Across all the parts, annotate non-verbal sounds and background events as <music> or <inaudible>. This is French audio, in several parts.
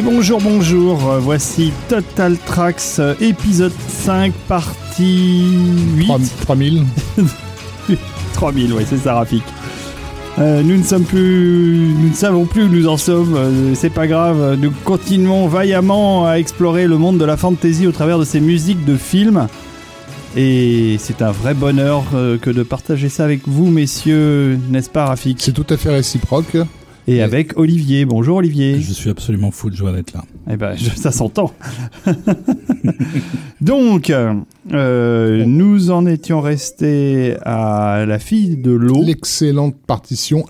Et bonjour, bonjour, voici Total Tracks, épisode 5, partie 8. 3000 3000, ouais, c'est ça, Rafik. Euh, nous ne sommes plus, nous ne savons plus où nous en sommes. euh, c'est pas grave. Nous continuons vaillamment à explorer le monde de la fantasy au travers de ces musiques de films. Et c'est un vrai bonheur euh, que de partager ça avec vous, messieurs, n'est-ce pas, Rafik? C'est tout à fait réciproque. Et avec Olivier. Bonjour, Olivier. Je suis absolument fou de joie d'être là. Eh ben, je- ça s'entend. <laughs> Donc, euh, nous en étions restés à la fille de l'eau. L'excellente partition,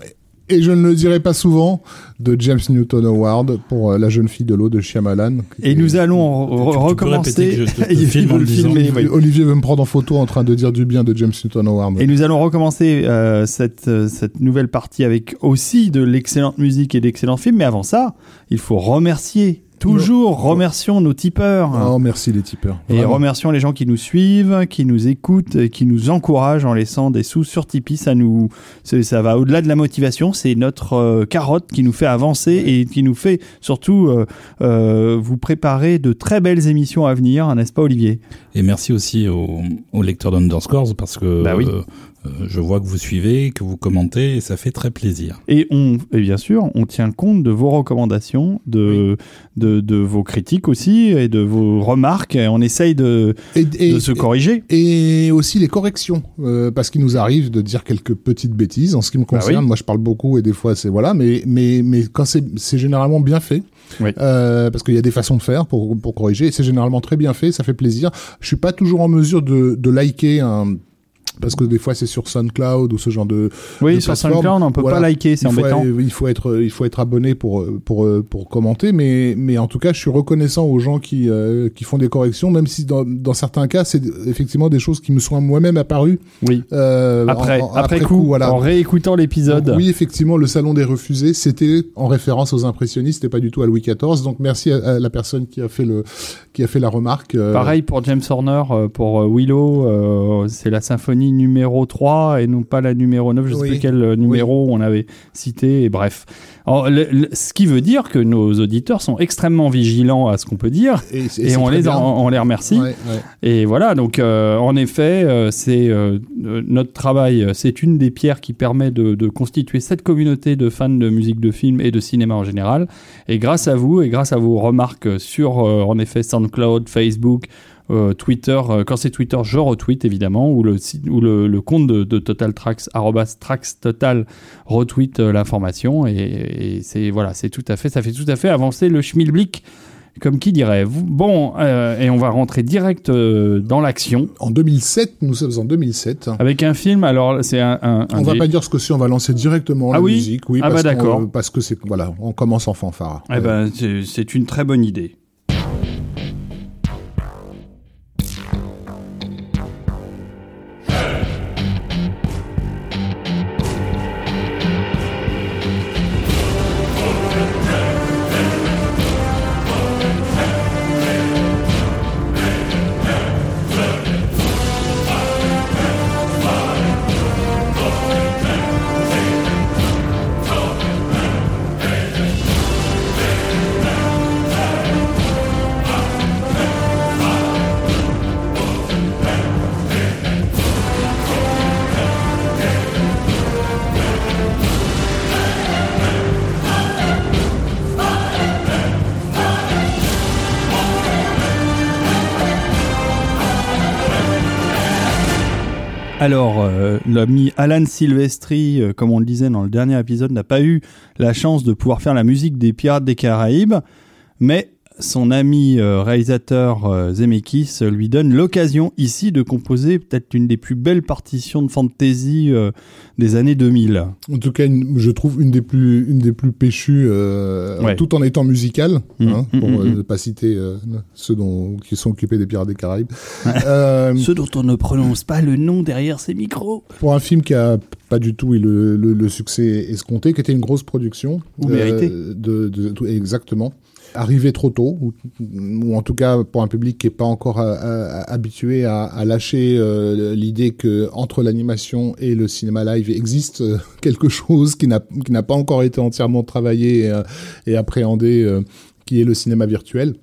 et je ne le dirai pas souvent, de James Newton Howard pour euh, La jeune fille de l'eau de Shyamalan. Et nous allons re- recommencer. je te- te <laughs> le filmer, oui. Olivier veut me prendre en photo en train de dire du bien de James Newton Howard. Et nous allons recommencer euh, cette, euh, cette nouvelle partie avec aussi de l'excellente musique et d'excellents films. Mais avant ça, il faut remercier. Toujours remercions nos tipeurs. Oh, merci les tipeurs. Et Vraiment. remercions les gens qui nous suivent, qui nous écoutent, et qui nous encouragent en laissant des sous sur Tipeee. Ça nous, ça va au-delà de la motivation. C'est notre euh, carotte qui nous fait avancer et qui nous fait surtout euh, euh, vous préparer de très belles émissions à venir, n'est-ce pas, Olivier? Et merci aussi aux, aux lecteurs d'Underscores parce que Bah oui. Euh, je vois que vous suivez, que vous commentez et ça fait très plaisir. Et on, et bien sûr, on tient compte de vos recommandations, de, de, de vos critiques aussi et de vos remarques. Et on essaye de, Et, et- de se corriger. et aussi les corrections, euh, parce qu'il nous arrive de dire quelques petites bêtises. En ce qui me Bah concerne, oui. moi je parle beaucoup et des fois c'est voilà, mais mais mais quand c'est c'est généralement bien fait, Oui. euh, parce qu'il y a des façons de faire pour pour corriger. et C'est généralement très bien fait, ça fait plaisir. Je suis pas toujours en mesure de de liker un parce que des fois c'est sur SoundCloud ou ce genre de Oui, de sur plateforme. SoundCloud, on peut Voilà. pas liker, c'est faut, embêtant. il faut être il faut être abonné pour pour pour commenter mais mais en tout cas je suis reconnaissant aux gens qui euh, qui font des corrections même si dans dans certains cas c'est effectivement des choses qui me sont moi-même apparues Oui. euh, Après, en- en- après, coup, voilà en réécoutant l'épisode. oui, effectivement, le salon des refusés, c'était en référence aux impressionnistes et pas du tout à Louis XIV. Donc merci à, à la personne qui a fait le, qui a fait la remarque. euh, Pareil pour James Horner, pour Willow, c'est la symphonie numéro 3 et non pas la numéro 9, je sais Oui. plus quel euh, numéro on avait cité, et bref. Alors, le- le- ce qui veut dire que nos auditeurs sont extrêmement vigilants à ce qu'on peut dire, Et, on, les, on les remercie. Ouais, ouais. Et voilà, donc euh, en effet, euh, c'est notre travail, c'est une des pierres qui permet de, de constituer cette communauté de fans de musique de film et de cinéma en général. Et grâce à vous et grâce à vos remarques sur, en effet, SoundCloud, Facebook, euh, Twitter, euh, quand c'est Twitter, je retweet évidemment, ou le, site- ou le, le compte de, de Total Tracks, arrobas Tracks Total, retweet euh, l'information. Et, et c'est voilà, c'est tout à fait, ça fait tout à fait avancer le schmilblick comme qui dirait. Bon, euh, et on va rentrer direct euh, dans l'action En 2007, nous sommes en 2007. avec un film. Alors, c'est un. un- un On va des- pas dire ce que c'est, on va lancer directement Ah la oui musique. Oui, Ah parce bah d'accord. Parce que c'est voilà, on commence en fanfare. Eh ben, c'est une très bonne idée. Alors, euh, l'ami Alan Silvestri, euh, comme on le disait dans le dernier épisode, n'a pas eu la chance de pouvoir faire la musique des Pirates des Caraïbes, mais son ami euh, réalisateur euh, Zemeckis euh, lui donne l'occasion ici de composer peut-être une des plus belles partitions de fantasy des années 2000. En tout cas, une- je trouve une des plus, une des plus péchues, euh, Ouais. tout en étant musicale, Mm, hein, mm, pour mm, euh, mm. ne pas citer euh, ceux dont, qui sont occupés des Pirates des Caraïbes. <laughs> Euh, Ceux dont on ne prononce pas le nom derrière ces micros. pour un film qui a pas du tout eu le, le- le succès escompté, qui était une grosse production. Ou mérité. de, de- de- exactement. Arrivé trop tôt, ou, en tout cas pour un public qui est pas encore euh, euh, habitué à, lâcher euh, l'idée que entre l'animation et le cinéma live existe <laughs> quelque chose qui n'a pas encore été entièrement travaillé et, appréhendé. qui est le cinéma virtuel.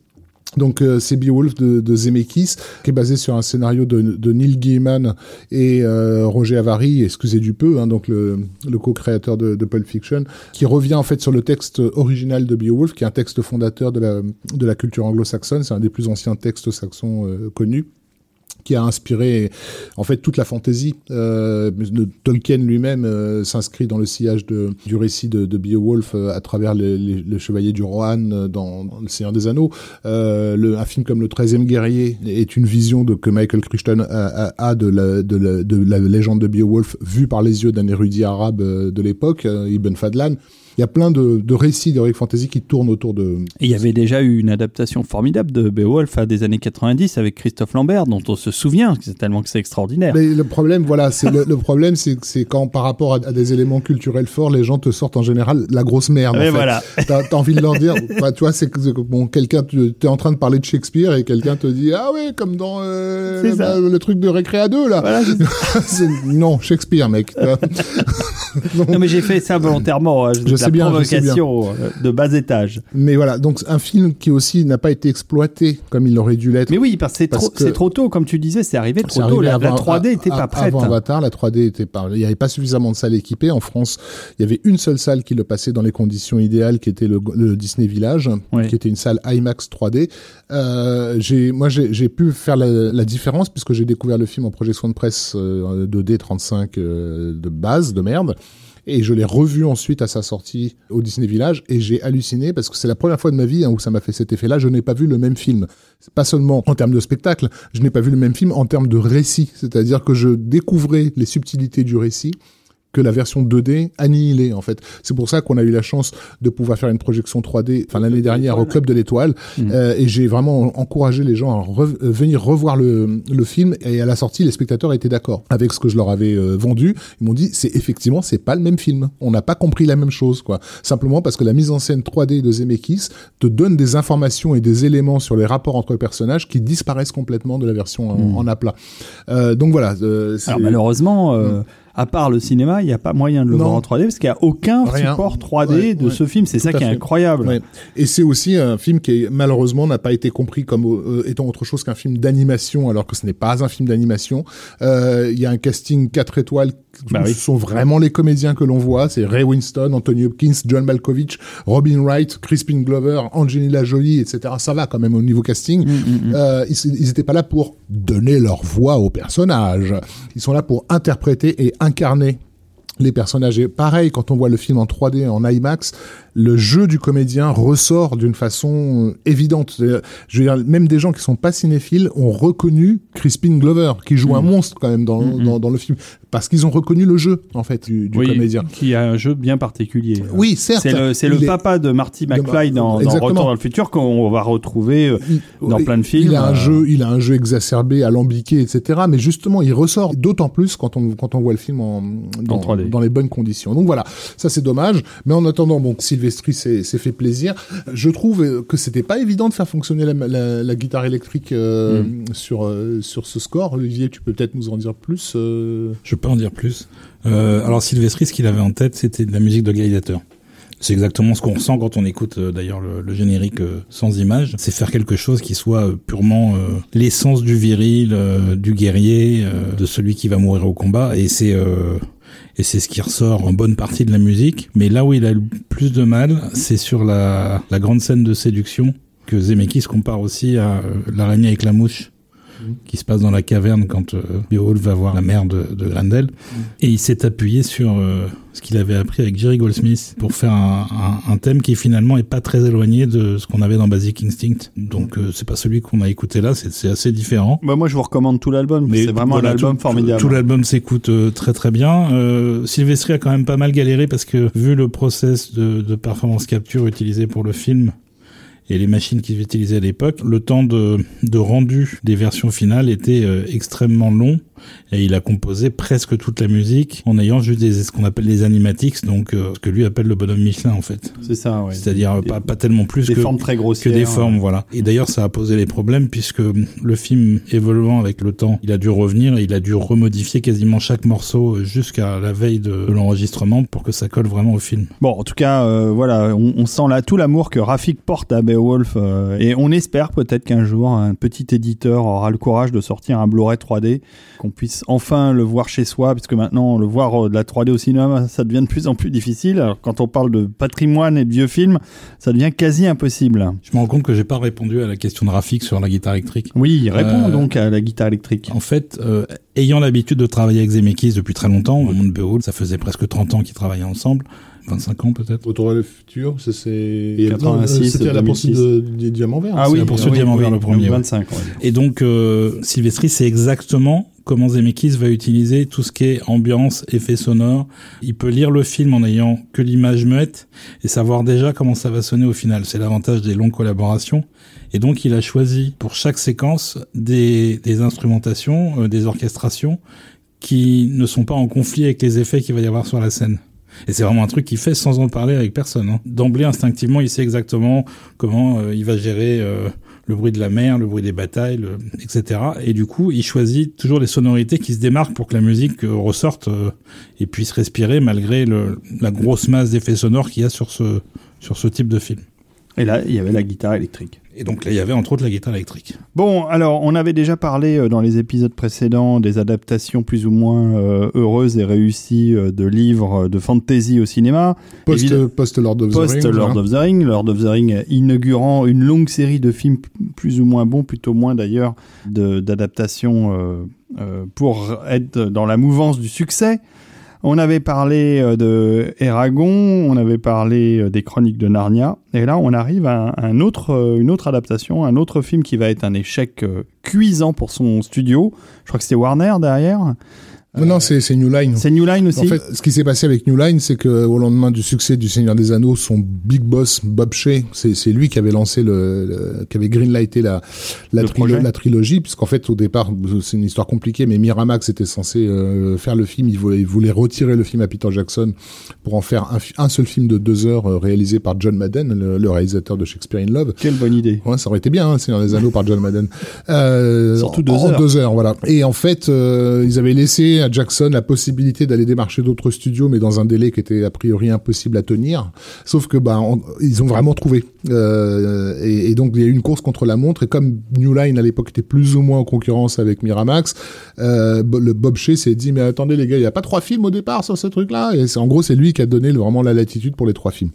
Donc euh, c'est Beowulf de, de Zemeckis, qui est basé sur un scénario de, Neil Gaiman et euh, Roger Avary, excusez du peu, hein, donc le, co-créateur de, de Pulp Fiction, qui revient en fait sur le texte original de Beowulf, qui est un texte fondateur de la, de la culture anglo-saxonne, c'est un des plus anciens textes saxons euh, connus qui a inspiré en fait toute la fantaisie. Euh, Tolkien lui-même euh, s'inscrit dans le sillage de, du récit de, de Beowulf euh, à travers les, les, le Chevalier du Rohan euh, dans, dans, Le Seigneur des Anneaux. Euh, le, un film comme Le 13e guerrier est une vision de, que Michael Crichton a, a, a de, la, de, la, de, la, légende de Beowulf vue par les yeux d'un érudit arabe de l'époque, Ibn Fadlan il y a plein de, de récits d'Heroic Fantasy qui tournent autour de. Et il y avait déjà eu une adaptation formidable de Beowulf à des années 90 avec Christophe Lambert, dont on se souvient, c'est tellement que c'est extraordinaire. Mais le problème, voilà, c'est le, le, problème, c'est quand par rapport à, à, des éléments culturels forts, les gens te sortent en général la grosse merde. Et en fait. voilà. T'as as envie de leur dire, bah, tu vois, c'est bon, quelqu'un, tu es en train de parler de Shakespeare et quelqu'un te dit, ah ouais, comme dans euh, le truc de Récréa 2 là. Voilà, <laughs> non, Shakespeare, mec. <laughs> non mais j'ai fait ça volontairement. Hein. Je, sais bien, provocation euh, de bas étage. Mais voilà, donc un film qui aussi n'a pas été exploité comme il aurait dû l'être. Mais oui, parce que c'est trop, c'est trop tôt, comme tu disais, c'est arrivé trop tôt. La, avant, la, 3D était pas prête. Avant Avatar, la 3D était pas, il n'y avait pas suffisamment de salles équipées. En France, il y avait une seule salle qui le passait dans les conditions idéales, qui était le, le Disney Village, oui. qui était une salle IMAX 3D. Euh, j'ai, moi, j'ai pu faire la, la différence puisque j'ai découvert le film en projection de presse euh, 2D 35 euh, de base, de merde et je l'ai revu ensuite à sa sortie au Disney Village et j'ai halluciné parce que c'est la première fois de ma vie hein, où ça m'a fait cet effet-là. Je n'ai pas vu le même film, pas seulement en termes de spectacle, je n'ai pas vu le même film en termes de récit, c'est-à-dire que je découvrais les subtilités du récit que la version 2D annihilée en fait. C'est pour ça qu'on a eu la chance de pouvoir faire une projection 3D enfin l'année dernière au club de l'étoile mmh. euh, et j'ai vraiment encouragé les gens à re venir revoir le, le film et à la sortie les spectateurs étaient d'accord avec ce que je leur avais euh, vendu. Ils m'ont dit c'est effectivement c'est pas le même film. On n'a pas compris la même chose quoi. Simplement parce que la mise en scène 3D de Zemeckis te donne des informations et des éléments sur les rapports entre les personnages qui disparaissent complètement de la version mmh. en, en aplat. Euh, donc voilà. Euh, Alors malheureusement mmh à part le cinéma, il n'y a pas moyen de le non. voir en 3D parce qu'il n'y a aucun Rien. support 3D ouais, de ouais. ce film. C'est ça qui est incroyable. Ouais. Et c'est aussi un film qui malheureusement n'a pas été compris comme euh, étant autre chose qu'un film d'animation, alors que ce n'est pas un film d'animation. Euh, il y a un casting 4 étoiles. Bah ce sont vraiment les comédiens que l'on voit. C'est Ray Winston, Anthony Hopkins, John Malkovich, Robin Wright, Crispin Glover, Angelina Jolie, etc. Ça va quand même au niveau casting. Mm, mm, mm. Euh, ils n'étaient pas là pour donner leur voix aux personnages. Ils sont là pour interpréter et incarner les personnages. Et pareil, quand on voit le film en 3D, en IMAX, le jeu du comédien ressort d'une façon évidente. Je veux dire, même des gens qui sont pas cinéphiles ont reconnu Crispin Glover, qui joue mmh. un monstre quand même dans, mmh. dans, dans, le film, parce qu'ils ont reconnu le jeu, en fait, du, du oui, comédien. Qui a un jeu bien particulier. Oui, certes. C'est le, le papa de Marty McFly dans, dans, Retour dans le futur qu'on va retrouver euh, il, dans plein de films. Il a un, euh... jeu, il a un jeu exacerbé, alambiqué, etc. Mais justement, il ressort d'autant plus quand on, quand on voit le film en, dans, en dans les bonnes conditions. Donc voilà, ça c'est dommage. Mais en attendant, bon, Sylvester s'est fait plaisir. Je trouve que c'était pas évident de faire fonctionner la, la, la guitare électrique euh, mm. sur euh, sur ce score. Olivier, tu peux peut-être nous en dire plus. Euh... Je peux en dire plus. Alors Sylvestri, ce qu'il avait en tête, c'était de la musique de Gladiator. C'est exactement ce qu'on ressent quand on écoute euh, d'ailleurs le, le, générique euh, sans image. C'est faire quelque chose qui soit euh, purement l'essence du viril, du guerrier, de celui qui va mourir au combat. Et c'est et c'est ce qui ressort en bonne partie de la musique. Mais là où il a le plus de mal, c'est sur la, grande scène de séduction que Zemeckis compare aussi à l'araignée avec la mouche qui se passe dans la caverne quand euh, Beowulf va voir la mère de, de Grendel. Mm. Et il s'est appuyé sur euh, ce qu'il avait appris avec Jerry Goldsmith pour faire un, un, un, thème qui finalement est pas très éloigné de ce qu'on avait dans Basic Instinct. Donc euh, c'est pas celui qu'on a écouté là, c'est assez différent. Bah moi je vous recommande tout l'album, c'est vraiment voilà, l'album formidable. Tout, tout l'album s'écoute euh, très très bien. Euh, Sylvestri a quand même pas mal galéré parce que vu le process de, de performance capture utilisé pour le film, et les machines qu'ils utilisaient à l'époque, le temps de, de, rendu des versions finales était euh, extrêmement long et il a composé presque toute la musique en ayant juste des, ce qu'on appelle les animatics, donc euh, ce que lui appelle le bonhomme Michelin en fait. C'est ça, ouais. C'est-à-dire pas, pas tellement plus des que, formes très que des formes, ouais. voilà. Et d'ailleurs ça a posé les problèmes puisque le film évoluant avec le temps, il a dû revenir et il a dû remodifier quasiment chaque morceau jusqu'à la veille de, de l'enregistrement pour que ça colle vraiment au film. Bon, en tout cas, euh, voilà, on, on, sent là tout l'amour que Rafik porte à Beowulf. euh, et on espère peut-être qu'un jour, un petit éditeur aura le courage de sortir un Blu-ray 3D, qu'on puisse enfin le voir chez soi, puisque maintenant, le voir euh, de la 3D au cinéma, ça devient de plus en plus difficile. Alors, quand on parle de patrimoine et de vieux films, ça devient quasi impossible. Je me rends compte que j'ai pas répondu à la question de Rafik sur la guitare électrique. Oui, il répond Euh, donc à la guitare électrique. En fait, euh, ayant l'habitude de travailler avec Zemeckis depuis très longtemps, au monde Beowulf, ça faisait presque 30 ans qu'ils travaillaient ensemble, 25 ans peut-être. Retour à le futur, c'est. 86, Non, C'était à la 2006. poursuite de- des diamants verts. Ah oui, la pour poursuite. ceux Diamant Vert, le premier, ouais. 25, on va dire. Et donc, euh, Sylvestri, c'est exactement comment Zemeckis va utiliser tout ce qui est ambiance, effets sonores. Il peut lire le film en ayant que l'image muette et savoir déjà comment ça va sonner au final. C'est l'avantage des longues collaborations. Et donc, il a choisi pour chaque séquence des, des instrumentations, euh, des orchestrations qui ne sont pas en conflit avec les effets qu'il va y avoir sur la scène. Et c'est vraiment un truc qu'il fait sans en parler avec personne. hein. D'emblée, instinctivement, il sait exactement comment euh, il va gérer euh, le bruit de la mer, le bruit des batailles, le- etc. Et du coup, il choisit toujours les sonorités qui se démarquent pour que la musique euh, ressorte et puisse respirer malgré la grosse masse d'effets sonores qu'il y a sur ce type de film. Et là, il y avait la guitare électrique. Et donc là, il y avait entre autres la guitare électrique. Bon, alors, on avait déjà parlé euh, dans les épisodes précédents des adaptations plus ou moins euh, heureuses et réussies euh, de livres de fantasy au cinéma. Post, Évidemment- post Lord of the Post Rings. Lord hein. of the Ring, Lord of the Ring inaugurant une longue série de films plus ou moins bons, plutôt moins d'ailleurs, de- d'adaptations euh, euh, pour être dans la mouvance du succès. On avait parlé euh, de Eragon, on avait parlé euh, des Chroniques de Narnia, et là on arrive à euh, une autre adaptation, un autre film qui va être un échec cuisant pour son studio. Je crois que c'était Warner derrière. Non, c'est New Line. C'est New Line aussi. En fait, ce qui s'est passé avec New Line, c'est que au lendemain du succès du Seigneur des Anneaux, son big boss Bob Shea, c'est lui qui avait lancé le, le- qui avait greenlighté la la, trilo- la trilogie, puisqu'en fait au départ c'est une histoire compliquée, mais Miramax était censé euh, faire le film, il voulait, il voulait retirer le film à Peter Jackson pour en faire un, seul film de deux heures euh, réalisé par John Madden, le, le réalisateur de Shakespeare in Love. Quelle bonne idée. Ouais, ça aurait été bien, hein, Seigneur des Anneaux par John Madden. Euh, Surtout en- deux en heures. deux heures, voilà. Et en fait, ils avaient laissé Jackson la possibilité d'aller démarcher d'autres studios, mais dans un délai qui était a priori impossible à tenir. Sauf que, bah, ils ont vraiment trouvé. Euh, et, donc, il y a eu une course contre la montre. Et comme New Line à l'époque était plus ou moins en concurrence avec Miramax, euh, le Bob Shea s'est dit, mais attendez les gars, il n'y a pas trois films au départ sur ce truc-là? Et en gros, c'est lui qui a donné vraiment la latitude pour les trois films.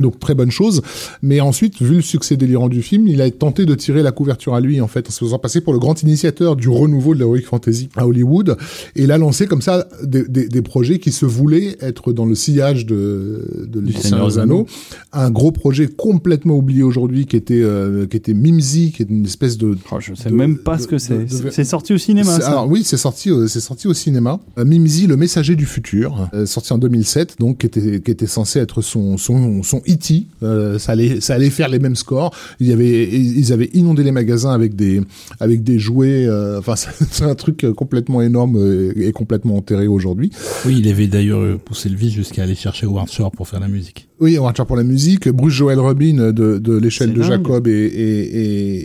Donc très bonne chose, mais ensuite, vu le succès délirant du film, il a tenté de tirer la couverture à lui en fait, en se faisant passer pour le grand initiateur du renouveau de l'heroic fantasy à Hollywood, et il a lancé comme ça des, des- des projets qui se voulaient être dans le sillage de, de Du Seigneur des Anneaux. Un gros projet complètement oublié aujourd'hui qui était euh, qui était Mimsy, qui est une espèce de Oh, je sais de- même pas de- ce que c'est. C'est- sorti au cinéma, ça. Alors oui, c'est sorti, euh, c'est sorti au cinéma. Euh, Mimsy, le messager du futur, euh, sorti en 2007, donc qui était qui était censé être son son son E.T. Euh, ça allait ça allait faire les mêmes scores. Il y avait ils avaient inondé les magasins avec des avec des jouets. euh, Enfin, <laughs> c'est- c'est un truc euh, complètement énorme euh, et complètement enterré aujourd'hui. Oui, il avait d'ailleurs euh, poussé le vice jusqu'à aller chercher Howard Shore pour faire la musique. Oui, on va pour la musique. Bruce Joel Robin de, de l'échelle de dingue. Jacob et, et,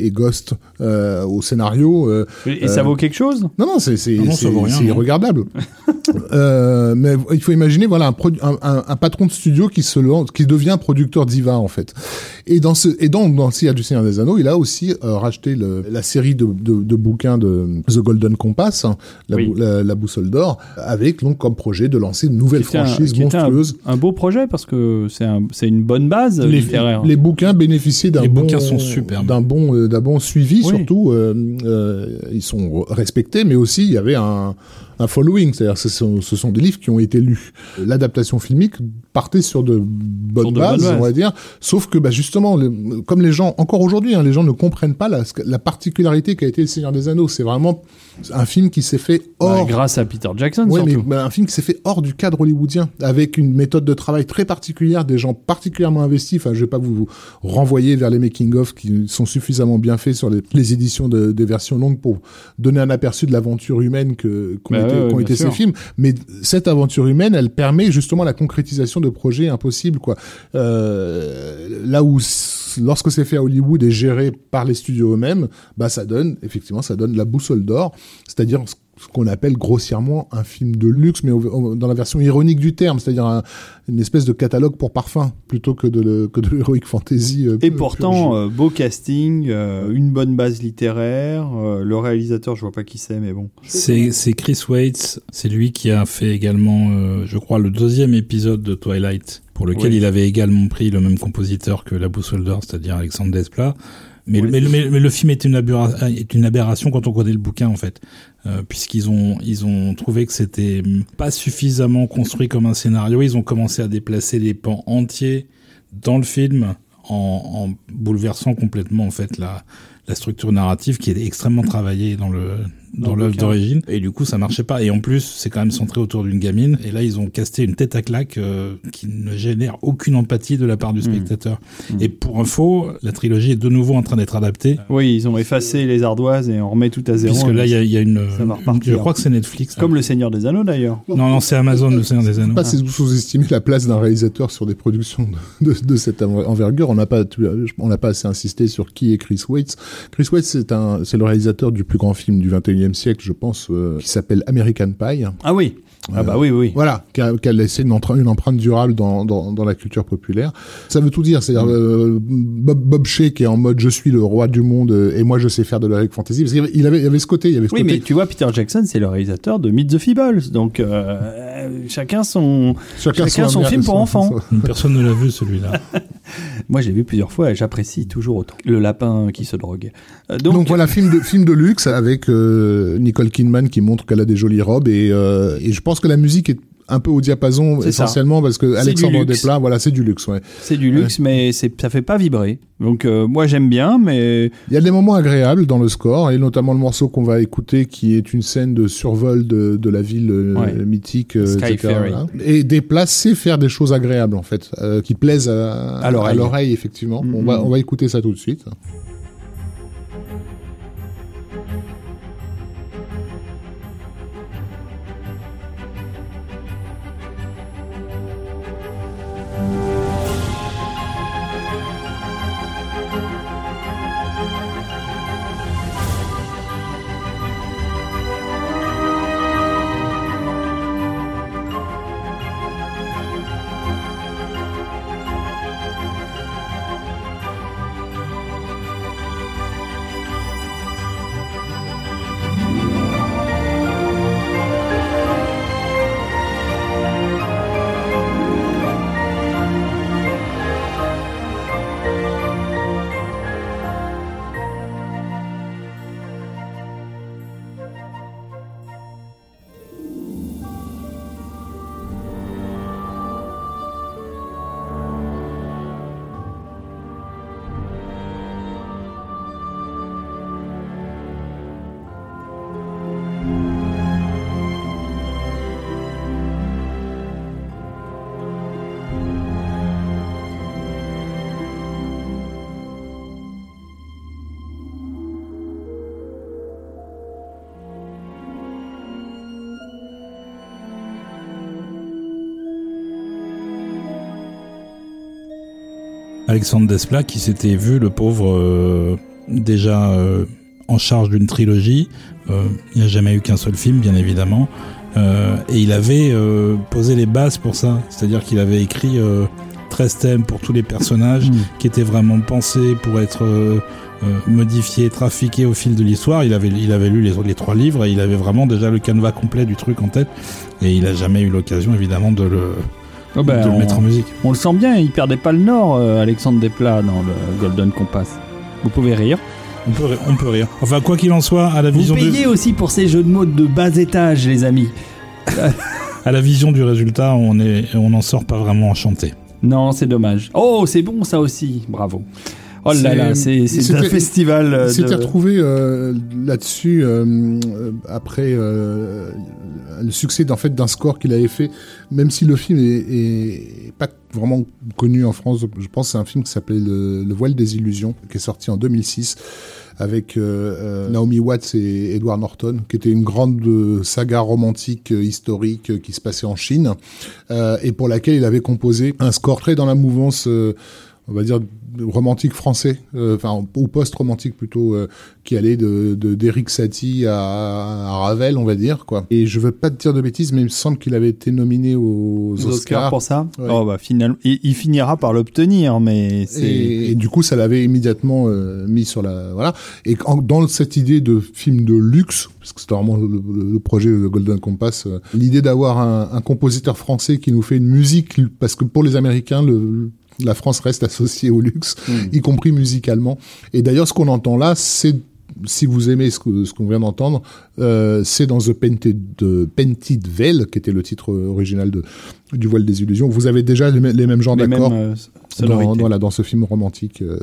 et, et Ghost euh, au scénario. euh, Et, ça Euh, vaut quelque chose? Non, non, c'est irregardable. <laughs> euh, mais il faut imaginer voilà un, produ- un, un, un patron de studio qui se lance, qui devient producteur diva en fait. Et dans ce et dans dans le Seigneur du Seigneur des Anneaux, il a aussi euh, racheté le, la série de, de, de bouquins de The Golden Compass, hein, la, Oui. bou- la, la boussole d'or, avec donc comme projet de lancer une nouvelle Qui était un- franchise qui était un- monstrueuse. Un, beau projet parce que c'est un- c'est une bonne base Les, littéraire. les bouquins bénéficiaient d'un Les bon, bouquins sont superbes. d'un bon, euh, d'un bon suivi Oui. surtout. euh, euh, ils sont respectés, mais aussi il y avait un, un following, c'est-à-dire que ce sont, ce sont des livres qui ont été lus. L'adaptation filmique partait sur de bonnes Sur de bases, bonnes bases. on va dire. Sauf que bah, justement, le- comme les gens, encore aujourd'hui, hein, les gens ne comprennent pas la, la particularité qu'a été Le Seigneur des Anneaux. C'est vraiment un film qui s'est fait Bah, hors grâce à Peter Jackson Ouais, mais surtout. bah, un film qui s'est fait hors du cadre hollywoodien, avec une méthode de travail très particulière, des gens particulièrement investis. Enfin, je vais pas vous, vous renvoyer vers les making-of qui sont suffisamment bien faits sur les, les éditions de- des versions longues pour donner un aperçu de l'aventure humaine que qu'ont Bah été, qu'ont ces films. Mais cette aventure humaine, elle permet justement la concrétisation de projets impossibles, quoi. Euh, là où lorsque c'est fait à Hollywood et géré par les studios eux-mêmes, bah ça donne effectivement ça donne la boussole d'or, c'est-à-dire ce qu'on appelle grossièrement un film de luxe, mais dans la version ironique du terme, c'est-à-dire une espèce de catalogue pour parfum, plutôt que de, que de l'heroic fantasy. Euh, Et pourtant, euh, beau casting, euh, une bonne base littéraire, le réalisateur, je vois pas qui c'est, mais bon. C'est Chris Waits, c'est lui qui a fait également, je crois, le deuxième épisode de Twilight, pour lequel il avait également pris le même compositeur que La Boussole d'Or, c'est-à-dire Alexandre Desplat. Mais, mais, le film est une, est une aberration quand on connaît le bouquin en fait, euh, puisqu'ils ont ils ont trouvé que c'était pas suffisamment construit comme un scénario. Ils ont commencé à déplacer les pans entiers dans le film en, en bouleversant complètement en fait la la structure narrative qui est extrêmement travaillée dans le dans l'œuvre d'origine. Et du coup ça marchait pas. Et en plus c'est quand même centré autour d'une gamine. Et là ils ont casté une tête à claque euh, qui ne génère aucune empathie de la part du hmm. spectateur. Hmm. et pour info la trilogie est de nouveau en train d'être adaptée. Oui ils ont effacé les ardoises et on remet tout à zéro puisque là il y, a, une je crois que c'est Netflix comme le Seigneur des Anneaux d'ailleurs. Non non c'est Amazon le Seigneur des Anneaux. Pas sous-estimer la place d'un réalisateur sur des productions de, de, cette envergure. On n'a pas on n'a pas assez insisté sur qui est Chris Waits. Chris Waits c'est un c'est le réalisateur du plus grand film du 21e siècle, je pense, euh, qui s'appelle American Pie. Ah oui. Ah bah oui, oui. Voilà, qui a, laissé une, une, empreinte durable dans, dans, dans, la culture populaire. Ça veut tout dire. C'est-à-dire mm. euh, Bob, Bob Shea qui est en mode je suis le roi du monde euh, et moi je sais faire de la fantasy. Parce qu'il il avait, il avait ce côté. Il avait ce oui, mais tu vois, Peter Jackson, c'est le réalisateur de Meet the Feebles. Donc chacun son chacun, son, film pour enfants. Personne ne l'a vu celui-là. <laughs> moi, j'ai vu plusieurs fois et j'apprécie toujours autant. Le lapin qui se drogue. donc, voilà, film de film de luxe avec Nicole Kidman qui montre qu'elle a des jolies robes et, euh, et je pense que la musique est un peu au diapason essentiellement parce que Alexandre Desplat voilà c'est du luxe ouais. C'est du luxe mais c'est ça fait pas vibrer. Donc euh, moi j'aime bien mais il y a des moments agréables dans le score et notamment le morceau qu'on va écouter qui est une scène de survol de, de la ville euh, mythique etc., et des places c'est faire des choses agréables en fait qui plaisent à, à l'oreille. effectivement. On va on va écouter ça tout de suite Alexandre Desplat qui s'était vu le pauvre euh, déjà euh, en charge d'une trilogie. Euh, il n'y a jamais eu qu'un seul film, bien évidemment. et il avait posé les bases pour ça. C'est-à-dire qu'il avait écrit 13 thèmes pour tous les personnages hmm. qui étaient vraiment pensés pour être modifiés, trafiqués au fil de l'histoire. Il avait, il avait lu les, les trois livres et il avait vraiment déjà le canevas complet du truc en tête. Et il n'a jamais eu l'occasion, évidemment, de le, Oh ben, de le mettre en musique. On le sent bien, il perdait pas le nord, euh, Alexandre Desplat, dans le Golden Compass. Vous pouvez rire. On peut, on peut rire. Enfin, quoi qu'il en soit, à la vision. Vous payez aussi pour ces jeux de mots de bas étage, les amis. à la vision du résultat, on est, on n'en sort pas vraiment enchanté. Non, c'est dommage. Oh, c'est bon ça aussi. Bravo. Oh là là, c'est un festival. Il s'était retrouvé euh, là-dessus euh, après euh, le succès d'en fait d'un score qu'il avait fait, même si le film est, est, pas vraiment connu en France. Je pense c'est un film qui s'appelait le, voile des illusions, qui est sorti en 2006 avec Naomi Watts et Edward Norton, qui était une grande saga romantique historique qui se passait en Chine et pour laquelle il avait composé un score très dans la mouvance on va dire romantique français, euh, enfin ou post-romantique plutôt, euh, qui allait de d'Eric Satie à, à, Ravel, on va dire quoi. Et je veux pas te dire de bêtises, mais il me semble qu'il avait été nominé aux, Oscars. pour ça? Oh bah finalement, il, finira par l'obtenir, mais c'est. Et, du coup, ça l'avait immédiatement euh, mis sur la voilà. Et dans cette idée de film de luxe, parce que c'était vraiment le, projet de Golden Compass, l'idée d'avoir un, un compositeur français qui nous fait une musique, parce que pour les Américains, le la France reste associée au luxe, hmm. y compris musicalement. Et d'ailleurs, ce qu'on entend là, c'est si vous aimez ce qu'on ce vient d'entendre, euh, c'est dans The Painted, Painted Veil, qui était le titre original de, du Voile des Illusions. Vous avez déjà les, mêmes genres d'accords euh, dans, voilà, dans ce film romantique euh,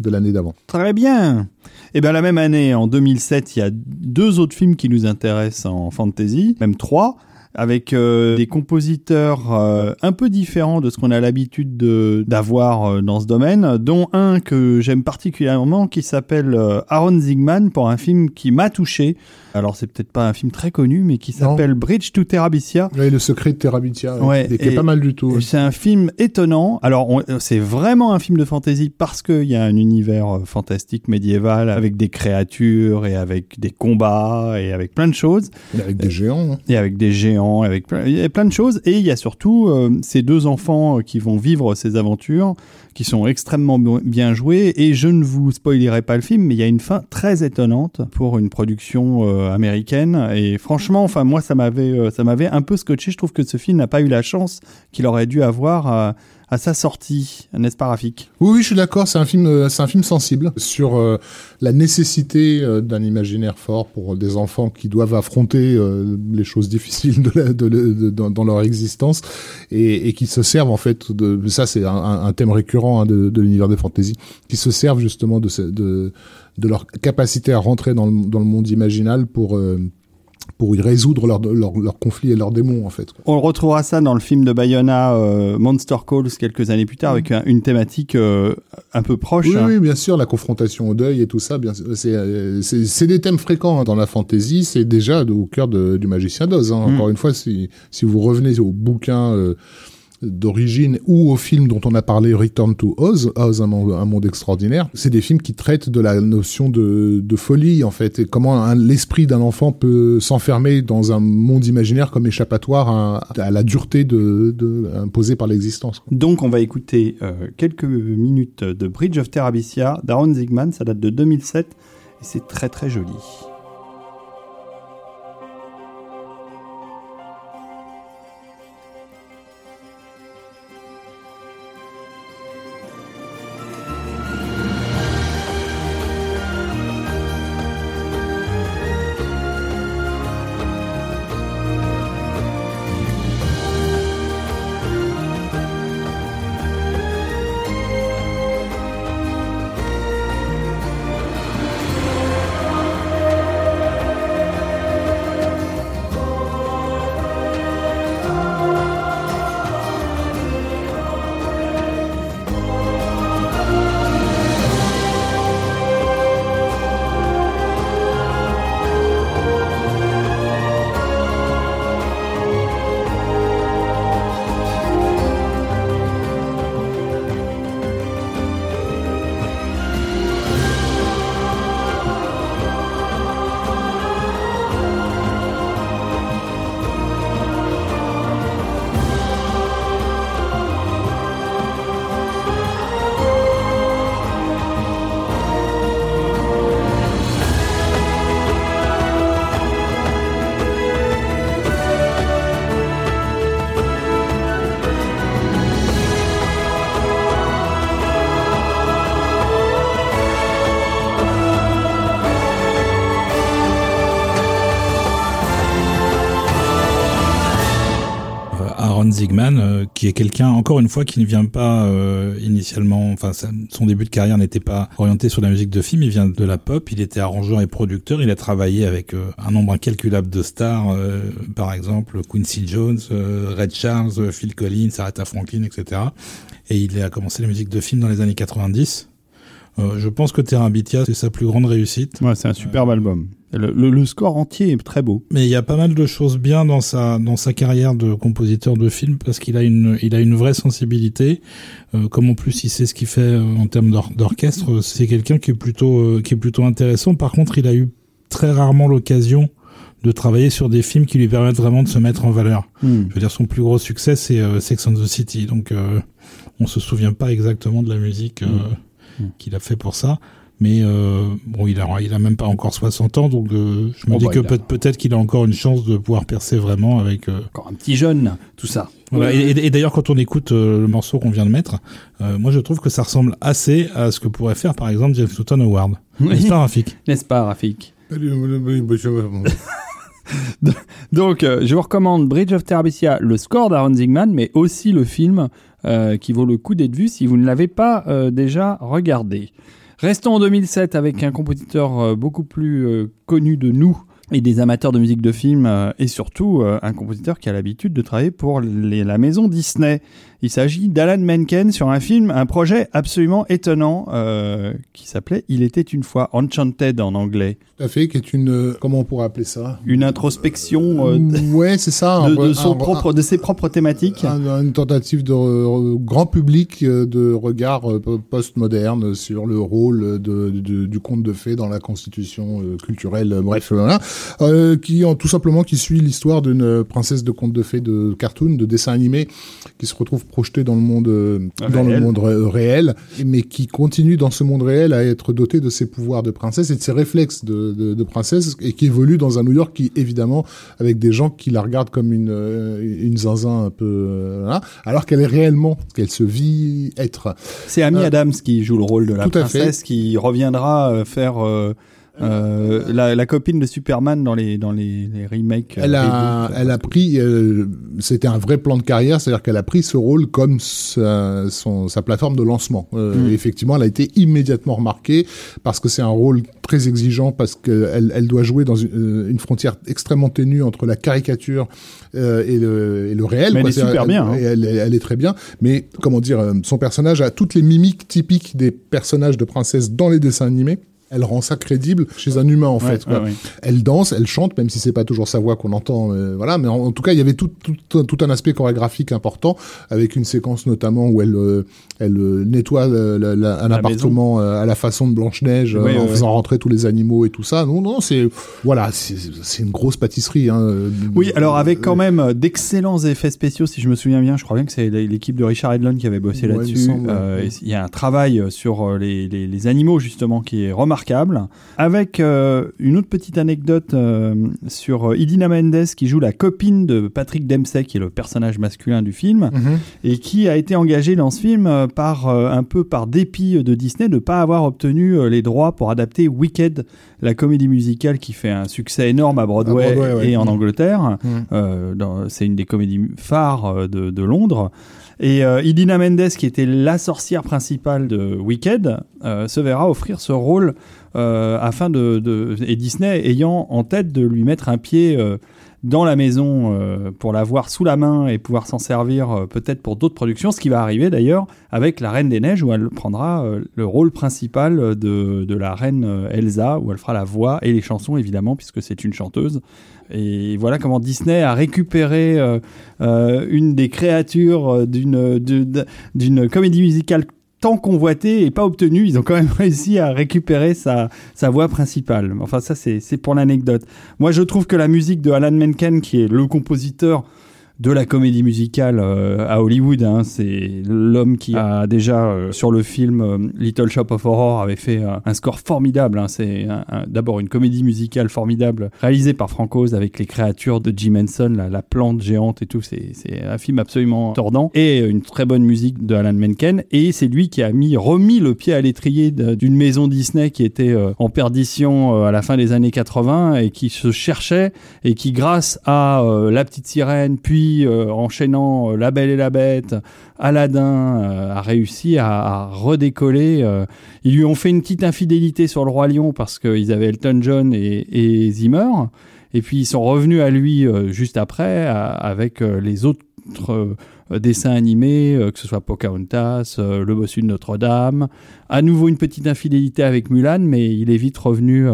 de l'année d'avant. Très bien. Et eh bien la même année, en 2007, il y a deux autres films qui nous intéressent en fantasy, même trois avec euh, des compositeurs euh, un peu différents de ce qu'on a l'habitude d'avoir euh, dans ce domaine, dont un que j'aime particulièrement qui s'appelle Aaron Zigman pour un film qui m'a touché alors c'est peut-être pas un film très connu, mais qui s'appelle Bridge to Terabithia. Oui, le secret de Terabithia, ouais, et qui est pas mal du tout. C'est un film étonnant. Alors c'est vraiment un film de fantasy parce qu'il y a un univers fantastique médiéval avec des créatures et avec des combats et avec plein de choses. Et avec des géants. Hein. Et avec des géants, avec plein, il y a plein de choses. Et il y a surtout euh, ces deux enfants euh, qui vont vivre ces aventures qui sont extrêmement bien joués. Et je ne vous spoilerai pas le film, mais il y a une fin très étonnante pour une production euh, américaine. Et franchement, enfin moi, ça m'avait, ça m'avait un peu scotché. Je trouve que ce film n'a pas eu la chance qu'il aurait dû avoir. À sa sortie, n'est-ce pas Rafik? Oui, oui, je suis d'accord. C'est un film, euh, c'est un film sensible sur euh, la nécessité euh, d'un imaginaire fort pour des enfants qui doivent affronter les choses difficiles de, dans leur existence et, qui se servent en fait de ça. C'est un, thème récurrent hein, de, l'univers des fantasy, qui se servent justement de, de, leur capacité à rentrer dans le monde imaginal pour pour y résoudre leurs leur, leur conflits et leurs démons en fait. On retrouvera ça dans le film de Bayona euh, Monster Calls quelques années plus tard avec une thématique euh, un peu proche. Oui, oui, bien sûr, la confrontation au deuil et tout ça, bien euh, c'est des thèmes fréquents hein, dans la fantasy, c'est déjà au cœur de, du magicien d'Oz. Hein. Mm. Encore une fois, si si vous revenez au bouquin d'origine ou au film dont on a parlé Return to Oz, Oz un monde, extraordinaire, c'est des films qui traitent de la notion de, folie en fait et comment l'esprit d'un enfant peut s'enfermer dans un monde imaginaire comme échappatoire à, la dureté imposée par l'existence. Donc on va écouter euh, quelques minutes de Bridge of Terabithia d'Aaron Zigman, ça date de 2007 et c'est très très joli. Zigman, euh, qui est quelqu'un, encore une fois, qui ne vient pas euh, initialement, enfin son début de carrière n'était pas orienté sur la musique de film, il vient de la pop, il était arrangeur et producteur, il a travaillé avec euh, un nombre incalculable de stars, par exemple Quincy Jones, Red Charles, Phil Collins, Aretha Franklin, etc. Et il a commencé la musique de film dans les années 90. Euh, je pense que Terabithia, c'est sa plus grande réussite. Ouais, c'est un superbe album. Le, le- le score entier est très beau. Mais il y a pas mal de choses bien dans sa dans sa carrière de compositeur de film parce qu'il a une il a une vraie sensibilité. Euh, comme en plus il sait ce qu'il fait euh, en termes d'or- d'orchestre, c'est quelqu'un qui est plutôt euh, qui est plutôt intéressant. Par contre, il a eu très rarement l'occasion de travailler sur des films qui lui permettent vraiment de se mettre en valeur. Hmm. Je veux dire, son plus gros succès, c'est euh, Sex and the City. Donc, euh, on se souvient pas exactement de la musique euh, Mm. qu'il a fait pour ça. Mais euh, bon, il a, il a même pas encore 60 ans, donc euh, je me Oh dis bah, que peut- peut-être qu'il a encore une chance de pouvoir percer vraiment avec. euh, Encore un petit jeune, tout ça. voilà. Et, et- et d'ailleurs, quand on écoute euh, le morceau qu'on vient de mettre, euh, moi je trouve que ça ressemble assez à ce que pourrait faire par exemple James Newton Howard. Oui. N'est-ce pas, Rafik? N'est-ce pas, Rafik? <laughs> Donc, euh, je vous recommande Bridge of Terabithia, le score d'Aaron Zigman, mais aussi le film euh, qui vaut le coup d'être vu si vous ne l'avez pas euh, déjà regardé. Restons en 2007 avec un compositeur euh, beaucoup plus connu de nous et des amateurs de musique de film, et surtout un compositeur qui a l'habitude de travailler pour la maison Disney. Il s'agit d'Alan Menken sur un film, un projet absolument étonnant euh, qui s'appelait Il était une fois Enchanted en anglais. Tout à fait, qui est une, euh, comment on pourrait appeler ça? Une introspection euh, Ouais, c'est ça. de, son un- propre, de ses propres thématiques. un- une tentative de grand public de regard po- postmoderne sur le rôle de, de- du conte de fées dans la constitution culturelle, bref, voilà, qui en tout simplement qui suit l'histoire d'une princesse de conte de fées de cartoon, de dessin animé, qui se retrouve projetée dans le monde, euh, dans le Réel. monde ré- réel, mais qui continue dans ce monde réel à être dotée de ses pouvoirs de princesse et de ses réflexes de, de, de princesse, et qui évolue dans un New York qui évidemment avec des gens qui la regardent comme une euh, une zinzin un peu euh, voilà, alors qu'elle est réellement qu'elle se vit être C'est Amy Euh, Adams qui joue le rôle de la princesse qui reviendra faire euh, euh, la, la copine de Superman dans les, dans les, les remakes. euh, elle a reboot. elle a pris euh, c'était un vrai plan de carrière c'est-à-dire qu'elle a pris ce rôle comme sa, son, sa plateforme de lancement Euh, Mm. effectivement elle a été immédiatement remarquée parce que c'est un rôle très exigeant parce qu'elle elle doit jouer dans une, euh, une frontière extrêmement ténue entre la caricature euh, et, le, et le réel Mais quoi. elle est super bien, hein. elle, est- elle est très bien mais comment dire euh, son personnage a toutes les mimiques typiques des personnages de princesse dans les dessins animés elle rend ça crédible chez un humain en Ouais, fait quoi. ouais, ouais. Elle danse, elle chante, même si c'est pas toujours sa voix qu'on entend, euh, voilà. Mais en, en tout cas, il y avait tout, tout, tout un aspect chorégraphique important, avec une séquence notamment où elle, euh, elle euh, nettoie la- un La appartement euh, à la façon de Blanche Neige, en faisant rentrer tous les animaux et tout ça. Non, non, c'est voilà, c'est une grosse pâtisserie. Hein. euh, Oui, alors avec euh, quand même euh, d'excellents effets spéciaux, si je me souviens bien, je crois bien que c'est l'équipe de Richard Edlund qui avait bossé là-dessus. Euh, Il y a un travail euh, sur euh, les, les, les animaux justement qui est remarquable. Avec euh, une autre petite anecdote euh, sur euh, Idina Mendes qui joue la copine de Patrick Dempsey, qui est le personnage masculin du film, mhm. et qui a été engagée dans ce film par un peu par dépit de Disney de ne pas avoir obtenu les droits pour adapter Wicked, la comédie musicale qui fait un succès énorme à Broadway, À Broadway, ouais. et en Mhm. Angleterre. Mhm. C'est une des comédies phares de, de Londres. Et euh, Idina Mendes, qui était la sorcière principale de Wicked, euh, se verra offrir ce rôle euh, afin de, et Disney ayant en tête de lui mettre un pied dans la maison euh, pour l'avoir sous la main et pouvoir s'en servir euh, peut-être pour d'autres productions, ce qui va arriver d'ailleurs avec La Reine des Neiges où elle prendra euh, le rôle principal de, la reine Elsa, où elle fera la voix et les chansons évidemment puisque c'est une chanteuse. Et voilà comment Disney a récupéré une des créatures d'une comédie musicale tant convoitée et pas obtenue. Ils ont quand même <laughs> réussi à récupérer sa, sa voix principale. Enfin, ça, c'est pour l'anecdote. Moi, je trouve que la musique de Alan Menken, qui est le compositeur de la comédie musicale euh, à Hollywood. hein. C'est l'homme qui a déjà euh, sur le film euh, Little Shop of Horror avait fait un score formidable. hein. C'est d'abord une comédie musicale formidable réalisée par Frank Oz avec les créatures de Jim Henson, la, la plante géante et tout. C'est c'est un film absolument tordant et une très bonne musique de Alan Menken. Et c'est lui qui a mis remis le pied à l'étrier d'une maison Disney qui était en perdition à la fin des années 80 et qui se cherchait et qui, grâce à La Petite Sirène, puis euh, enchaînant euh, La Belle et la Bête, Aladdin, euh, a réussi à, redécoller. ils lui ont fait une petite infidélité sur le Roi Lion parce qu'ils avaient Elton John et, et Zimmer. Et puis ils sont revenus à lui juste après avec les autres dessins animés, que ce soit Pocahontas, Le Bossu de Notre-Dame. À nouveau une petite infidélité avec Mulan, mais il est vite revenu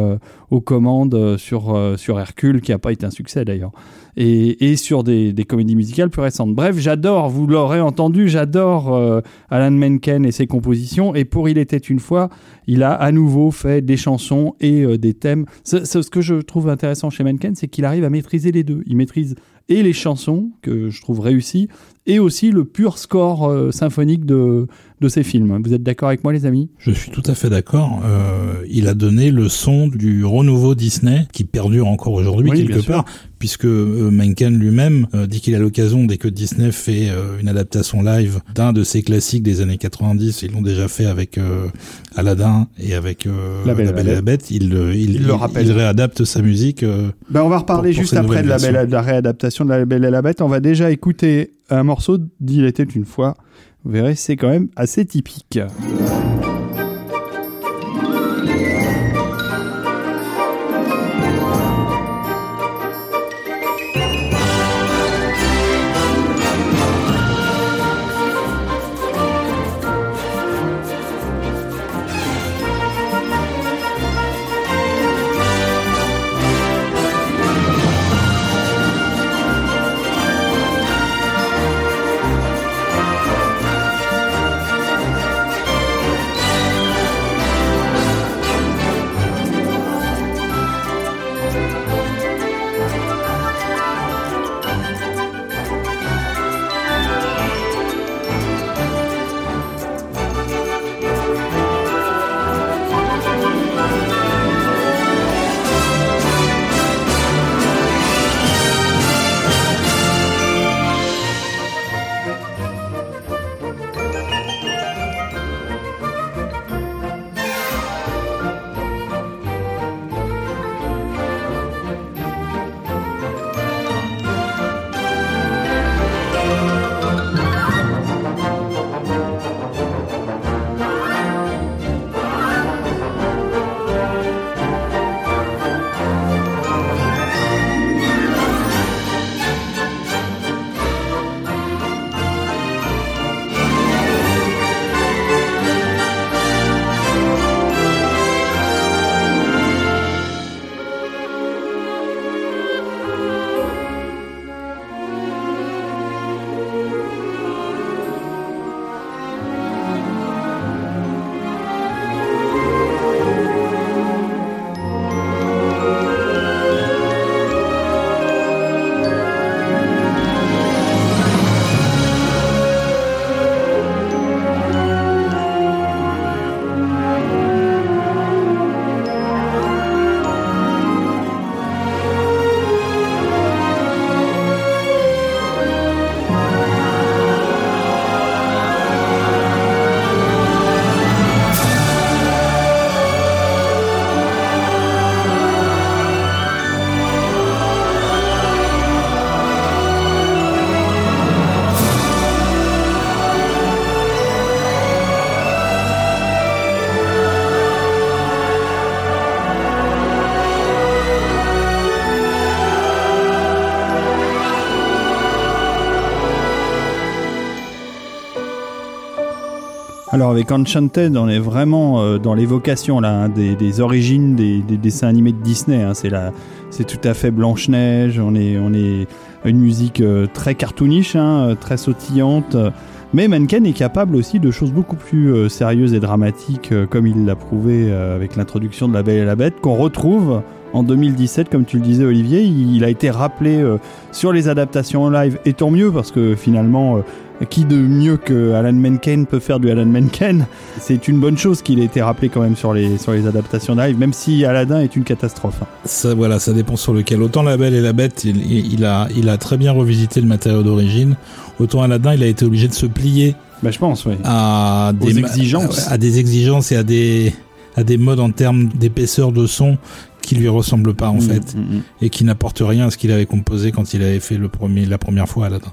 aux commandes sur, sur Hercule, qui n'a pas été un succès d'ailleurs et, sur des, comédies musicales plus récentes. Bref, j'adore, vous l'aurez entendu, j'adore euh, Alan Menken et ses compositions. Et pour Il était une fois, il a à nouveau fait des chansons et euh, des thèmes. Ce, que je trouve intéressant chez Menken, c'est qu'il arrive à maîtriser les deux. Il maîtrise et les chansons, que je trouve réussies, et aussi le pur score euh, symphonique de, de ces films. Vous êtes d'accord avec moi, les amis? Je suis tout à fait d'accord. Euh, il a donné le son du renouveau Disney qui perdure encore aujourd'hui quelque part, puisque euh, Mencken lui-même euh, dit qu'il a l'occasion, dès que Disney fait euh, une adaptation live d'un de ses classiques des années 90, ils l'ont déjà fait avec Aladdin et avec La Belle, et la Bête, il, il, le rappelle. il réadapte sa musique. ben on va reparler juste après de la, belle, de la réadaptation de La Belle et la Bête. On va déjà écouter un morceau d'Il était une fois. Vous verrez, c'est quand même assez typique. Alors avec Enchanted, on est vraiment euh, dans l'évocation là hein, des, origines des, dessins animés de Disney. Hein. C'est là, c'est tout à fait Blanche Neige. On est, on est une musique euh, très cartoonish, hein, euh, très sautillante. Mais Menken est capable aussi de choses beaucoup plus sérieuses et dramatiques, comme il l'a prouvé avec l'introduction de La Belle et la Bête, qu'on retrouve en 2017, comme tu le disais Olivier. Il, a été rappelé sur les adaptations en live, et tant mieux parce que finalement qui de mieux que Alan Menken peut faire du Alan Menken? C'est une bonne chose qu'il ait été rappelé quand même sur les, sur les adaptations live, même si Aladdin est une catastrophe. Ça, voilà, ça dépend sur lequel. Autant La Belle et la Bête, il, a, il a très bien revisité le matériau d'origine. Autant Aladdin, il a été obligé de se plier. Bah, je pense, oui. À des exigences. À, des exigences et à des, à des modes en termes d'épaisseur de son qui lui ressemblent pas en mmh, fait mmh, mmh. et qui n'apportent rien à ce qu'il avait composé quand il avait fait le premier la première fois Aladdin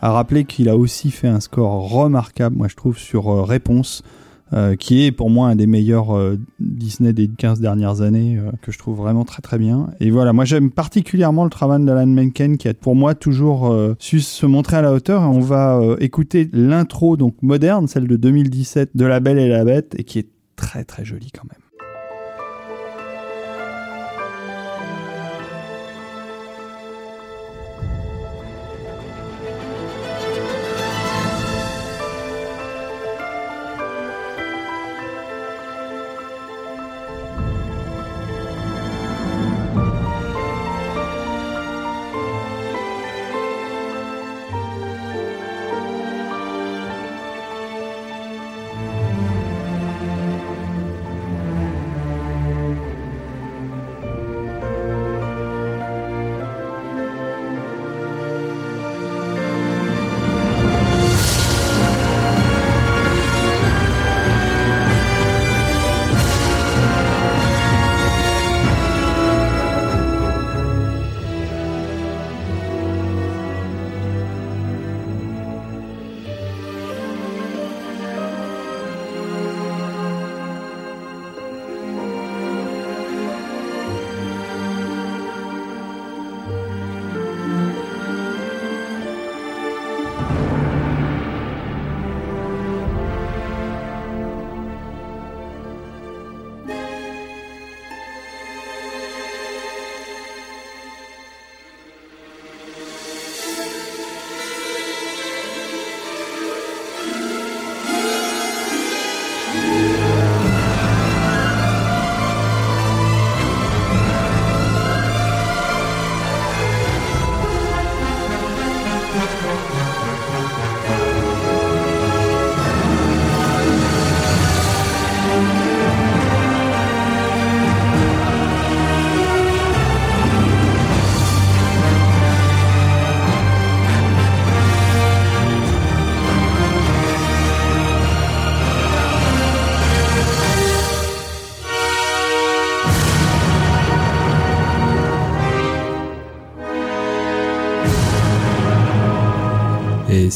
à rappeler qu'il a aussi fait un score remarquable, moi je trouve, sur euh, Réponse. euh, qui est pour moi un des meilleurs euh, Disney des 15 dernières années, euh, que je trouve vraiment très très bien. Et voilà, moi j'aime particulièrement le travail d'Alan Menken, qui a pour moi toujours su se montrer à la hauteur. Et on va écouter l'intro donc moderne, celle de 2017 de La Belle et la Bête, et qui est très très jolie quand même.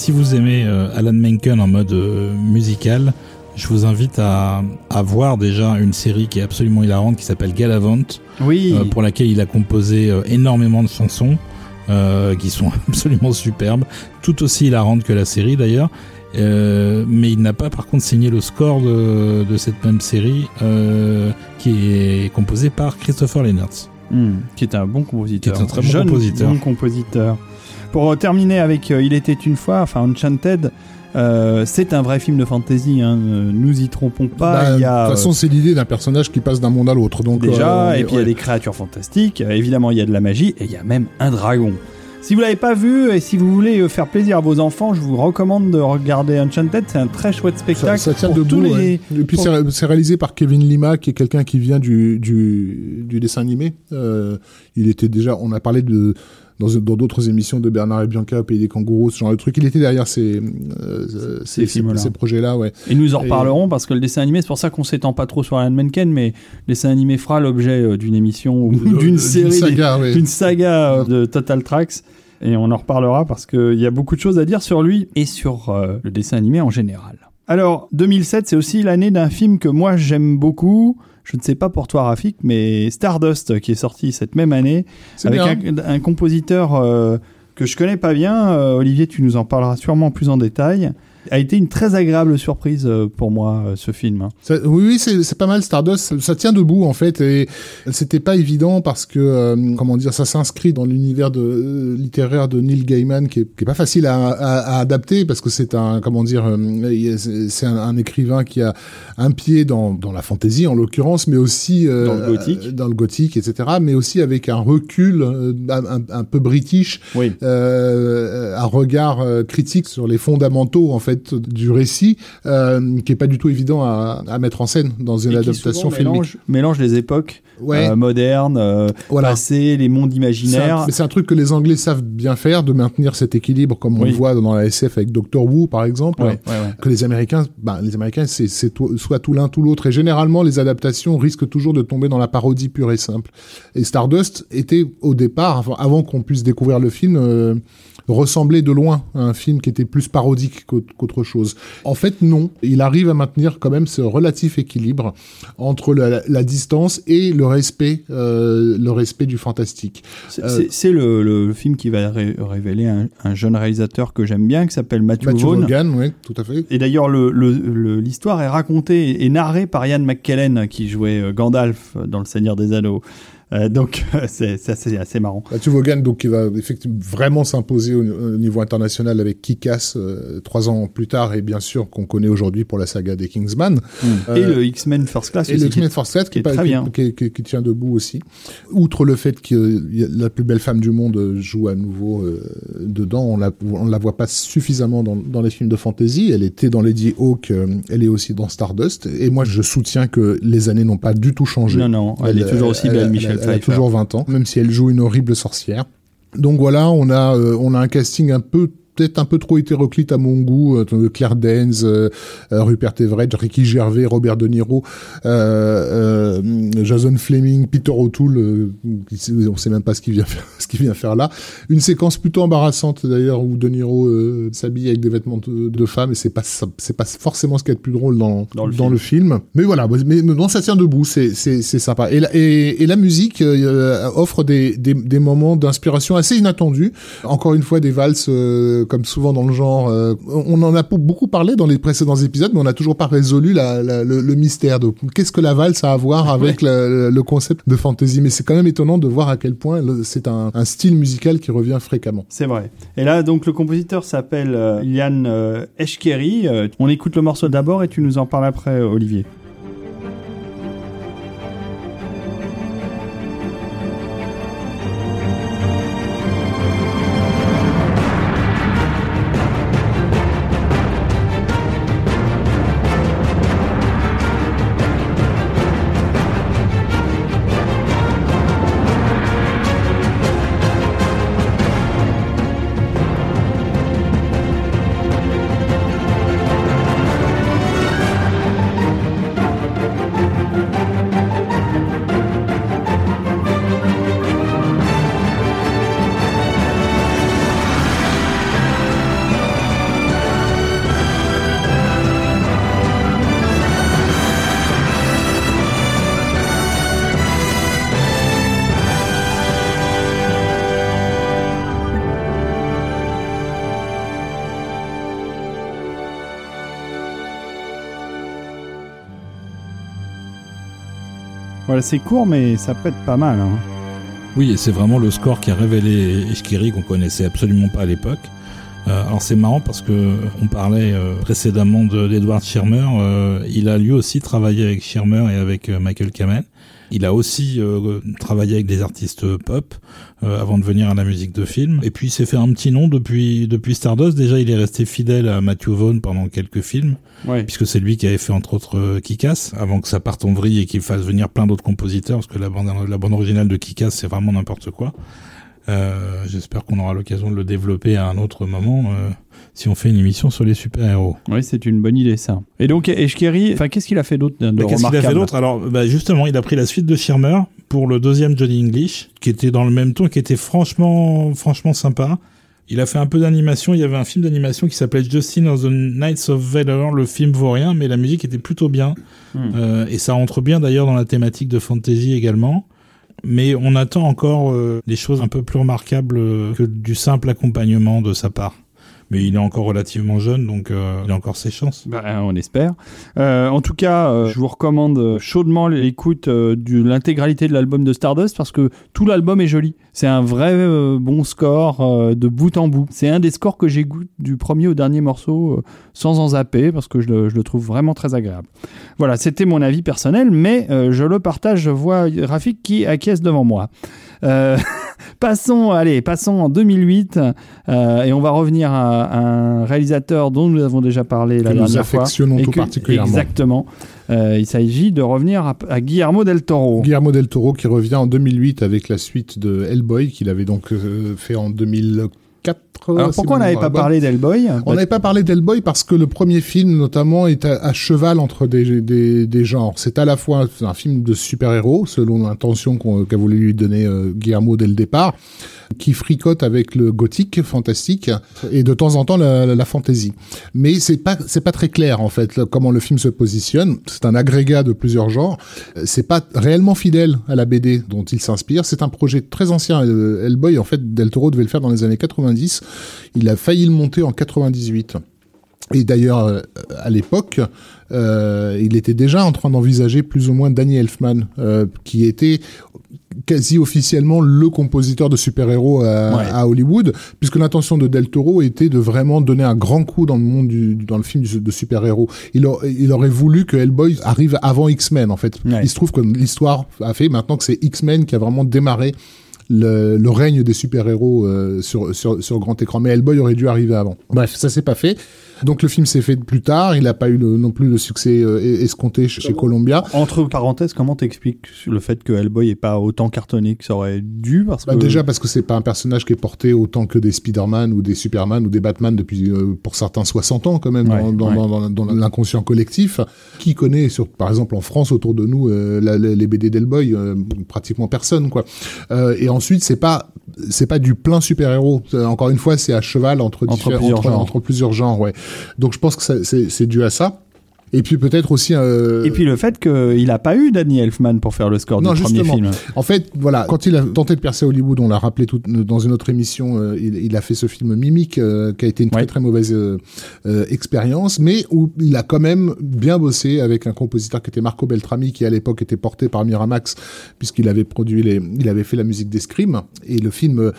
Si vous aimez euh, Alan Menken en mode euh, musical, je vous invite à, à, voir déjà une série qui est absolument hilarante qui s'appelle Galavant, oui. Euh, pour laquelle il a composé énormément de chansons qui sont <laughs> absolument superbes, tout aussi hilarantes que la série d'ailleurs. mais il n'a pas par contre signé le score de, de cette même série qui est composé par Christopher Lennertz. Hmm. qui est un bon compositeur. Qui est un très bon compositeur. Bon compositeur. Pour terminer avec euh, Il était une fois, enfin Enchanted, euh, c'est un vrai film de fantasy, hein, nous y trompons pas. Bah, il y a, de toute façon, c'est l'idée d'un personnage qui passe d'un monde à l'autre. Donc déjà, euh, et puis il y a des créatures fantastiques. évidemment, il y a de la magie et il y a même un dragon. Si vous l'avez pas vu et si vous voulez faire plaisir à vos enfants, je vous recommande de regarder Enchanted. C'est un très chouette spectacle. Ça, tient debout. Et puis c'est réalisé par Kevin Lima, qui est quelqu'un qui vient du, du, du dessin animé. Euh, il était déjà. On a parlé de dans d'autres émissions de Bernard et Bianca au Pays des Kangourous, ce genre de truc. Il était derrière ces, euh, ces, ces, ces projets-là, ouais. Et nous en reparlerons parce que le dessin animé, c'est pour ça qu'on s'étend pas trop sur Alan Menken, mais le dessin animé fera l'objet euh, d'une émission ou <laughs> d'une série, <laughs> d'une saga, euh, de Total Tracks. Et on en reparlera parce qu'il y a beaucoup de choses à dire sur lui et sur le dessin animé en général. Alors, 2007, c'est aussi l'année d'un film que moi j'aime beaucoup, je ne sais pas pour toi, Rafik, mais Stardust, qui est sorti cette même année, avec un, compositeur euh, que je connais pas bien. Euh, Olivier, tu nous en parleras sûrement plus en détail a été une très agréable surprise euh, pour moi euh, ce film. oui, oui, c'est pas mal Stardust. Ça, tient debout en fait et c'était pas évident parce que euh, comment dire, ça s'inscrit dans l'univers de littéraire de Neil Gaiman qui est, qui est pas facile à, à, adapter parce que c'est un comment dire, c'est un, écrivain qui a un pied dans, dans la fantaisie en l'occurrence, mais aussi dans le gothique, dans le gothique, etc. Mais aussi avec un recul un, un, peu british, oui. un regard critique sur les fondamentaux en fait du récit euh, qui est pas du tout évident à, à, mettre en scène dans une adaptation filmique. Mélange, mélange les époques euh, modernes, euh, passées, les mondes imaginaires. Mais c'est un truc que les Anglais savent bien faire, de maintenir cet équilibre, comme on le voit dans la SF avec Doctor Who par exemple. que les Américains, bah, les Américains, c'est soit tout l'un tout l'autre. Et généralement, les adaptations risquent toujours de tomber dans la parodie pure et simple. Et Stardust était au départ, avant, qu'on puisse découvrir le film. Euh, ressemblait de loin à un film qui était plus parodique qu'autre chose. En fait, non. Il arrive à maintenir quand même ce relatif équilibre entre la, la distance et le respect, euh, le respect du fantastique. C'est le, le, film qui va ré révéler un, un, jeune réalisateur que j'aime bien, qui s'appelle Matthew, Matthew Vaughn. Vaughan, oui, tout à fait. Et d'ailleurs, l'histoire le, est racontée et narrée par Ian McKellen, qui jouait Gandalf dans Le Seigneur des Anneaux. Euh, donc <laughs> c'est assez, assez marrant. Mathieu Vaughan, donc qui va effectivement vraiment s'imposer au, au, niveau international avec Kick-Ass euh, trois ans plus tard et bien sûr qu'on connaît aujourd'hui pour la saga des Kingsman. Mmh. Euh, et le X-Men First Class. Et le X-Men First Class qui, est, qui, est très bien. Qui, tient debout aussi. Outre le fait que la plus belle femme du monde joue à nouveau euh, dedans, on la on la voit pas suffisamment dans, dans les films de fantasy. Elle était dans Lady Hawk, euh, elle est aussi dans Stardust. Et moi je soutiens que les années n'ont pas du tout changé. Non non, elle, elle est toujours aussi belle, Michel elle a toujours 20 ans, même si elle joue une horrible sorcière. Donc voilà, on a euh, on a un casting un peu peut-être un peu trop hétéroclite à mon goût. Euh, Claire Danes, euh, Rupert Everett, Ricky Gervais, Robert De Niro, euh, euh, Jason Fleming, Peter O'Toole, euh, on sait même pas ce qu'il vient faire, <laughs> ce qu'il vient faire là. Une séquence plutôt embarrassante d'ailleurs où De Niro euh, s'habille avec des vêtements de, de femme et c'est pas c'est pas forcément ce qui est le plus drôle dans dans le, dans film. le film. Mais voilà, mais non ça tient debout, c'est c'est c'est sympa. Et la, et, et la musique offre des des, des moments d'inspiration assez inattendus. Encore une fois des valses comme souvent dans le genre. Euh, on en a beaucoup parlé dans les précédents épisodes, mais on n'a toujours pas résolu la, la, le, le, mystère de qu'est-ce que la valse a à voir avec le, le, concept de fantasy. Mais c'est quand même étonnant de voir à quel point c'est un, un, style musical qui revient fréquemment. C'est vrai. Et là, donc, le compositeur s'appelle euh, Ian euh, Eshkeri. on écoute le morceau d'abord et tu nous en parles après, Olivier. C'est court, mais ça pète pas mal. Hein. Oui, et c'est vraiment le score qui a révélé Eshkiri qu'on connaissait absolument pas à l'époque. Euh, alors c'est marrant parce que on parlait euh, précédemment d'Edward Schirmer. Euh, il a lui aussi travaillé avec Schirmer et avec Michael Kamen. Il a aussi travaillé avec des artistes pop euh, avant de venir à la musique de film. Et puis il s'est fait un petit nom depuis depuis Stardust. Déjà, il est resté fidèle à Matthew Vaughn pendant quelques films, ouais. puisque c'est lui qui avait fait entre autres euh, Kick-Ass avant que ça parte en vrille et qu'il fasse venir plein d'autres compositeurs, parce que la bande la bande originale de Kick-Ass c'est vraiment n'importe quoi. Euh, J'espère qu'on aura l'occasion de le développer à un autre moment euh, si on fait une émission sur les super-héros. Oui, c'est une bonne idée ça. Et donc Eshkeri, enfin qu'est-ce qu'il a fait d'autre bah, Qu'est-ce qu'il a fait d'autre? Alors bah, justement, il a pris la suite de Schirmer pour le deuxième Johnny English, qui était dans le même ton, qui était franchement, franchement sympa. Il a fait un peu d'animation. Il y avait un film d'animation qui s'appelait Justin of the Knights of Valor. Le film vaut rien, mais la musique était plutôt bien. Hmm. Euh, et ça rentre bien d'ailleurs dans la thématique de fantasy également mais on attend encore euh, des choses un peu plus remarquables euh, que du simple accompagnement de sa part. Mais il est encore relativement jeune, donc euh, il a encore ses chances. Bah, on espère. Euh, en tout cas, euh, je vous recommande chaudement l'écoute de l'intégralité de l'album de Stardust parce que tout l'album est joli. C'est un vrai bon score de bout en bout. C'est un des scores que j'écoute du premier au dernier morceau sans en zapper parce que je le, je le, trouve vraiment très agréable. Voilà, c'était mon avis personnel, mais je le partage. Je vois Rafik qui acquiesce devant moi. Euh, <laughs> passons, allez, passons en 2008 euh, et on va revenir à, à, un réalisateur dont nous avons déjà parlé que la dernière fois. tout que, particulièrement. Exactement. Euh, il s'agit de revenir à, à, Guillermo del Toro. Guillermo del Toro qui revient en 2008 avec la suite de Hellboy qu'il avait donc fait en 2004. Alors pourquoi on n'avait pas parlé d'Hellboy On n'avait pas parlé d'Hellboy parce que le premier film, notamment, est à, à cheval entre des, des, des genres. C'est à la fois un film de super-héros, selon l'intention qu'a qu voulu lui donner euh, Guillermo dès le départ, qui fricote avec le gothique fantastique et de temps en temps la, la fantasy. Mais c'est pas c'est pas très clair en fait comment le film se positionne. C'est un agrégat de plusieurs genres. C'est pas réellement fidèle à la BD dont il s'inspire. C'est un projet très ancien. Euh, Hellboy en fait Del Toro devait le faire dans les années 90. Il a failli le monter en 98. Et d'ailleurs, euh, à l'époque, euh, il était déjà en train d'envisager plus ou moins Danny Elfman, qui était quasi officiellement le compositeur de super-héros à, Hollywood, puisque l'intention de Del Toro était de vraiment donner un grand coup dans le monde du, dans le film de super-héros. Il, il aurait voulu que Hellboy arrive avant X-Men, en fait. Il se trouve que l'histoire a fait maintenant que c'est X-Men qui a vraiment démarré le, le, règne des super-héros euh, sur, sur, sur grand écran. Mais Hellboy aurait dû arriver avant. Bref, ça s'est pas fait. Donc le film s'est fait plus tard, il n'a pas eu non plus le succès euh, escompté chez, Columbia. Entre parenthèses, comment t'expliques le fait que Hellboy est pas autant cartonné que ça aurait dû? Parce bah, Déjà parce que c'est pas un personnage qui est porté autant que des Spider-Man ou des Superman ou des Batman depuis euh, pour certains 60 ans quand même dans, dans, dans, l'inconscient collectif. Qui connaît sur par exemple en France autour de nous euh, les BD d'Hellboy Pratiquement personne quoi. et ensuite c'est pas c'est pas du plein super-héros. Encore une fois, c'est à cheval entre, entre, plusieurs, entre, entre plusieurs genres. Ouais. Donc je pense que c'est dû à ça. Et puis peut-être aussi. Euh... Et puis le fait qu'il n'a pas eu Danny Elfman pour faire le score du premier film. En fait, voilà, quand il a tenté de percer Hollywood, on l'a rappelé tout, dans une autre émission, euh, il, il, a fait ce film Mimique, euh, qui a été une très très mauvaise euh, expérience, mais où il a quand même bien bossé avec un compositeur qui était Marco Beltrami, qui à l'époque était porté par Miramax, puisqu'il avait produit les, il avait fait la musique des Scream, et le film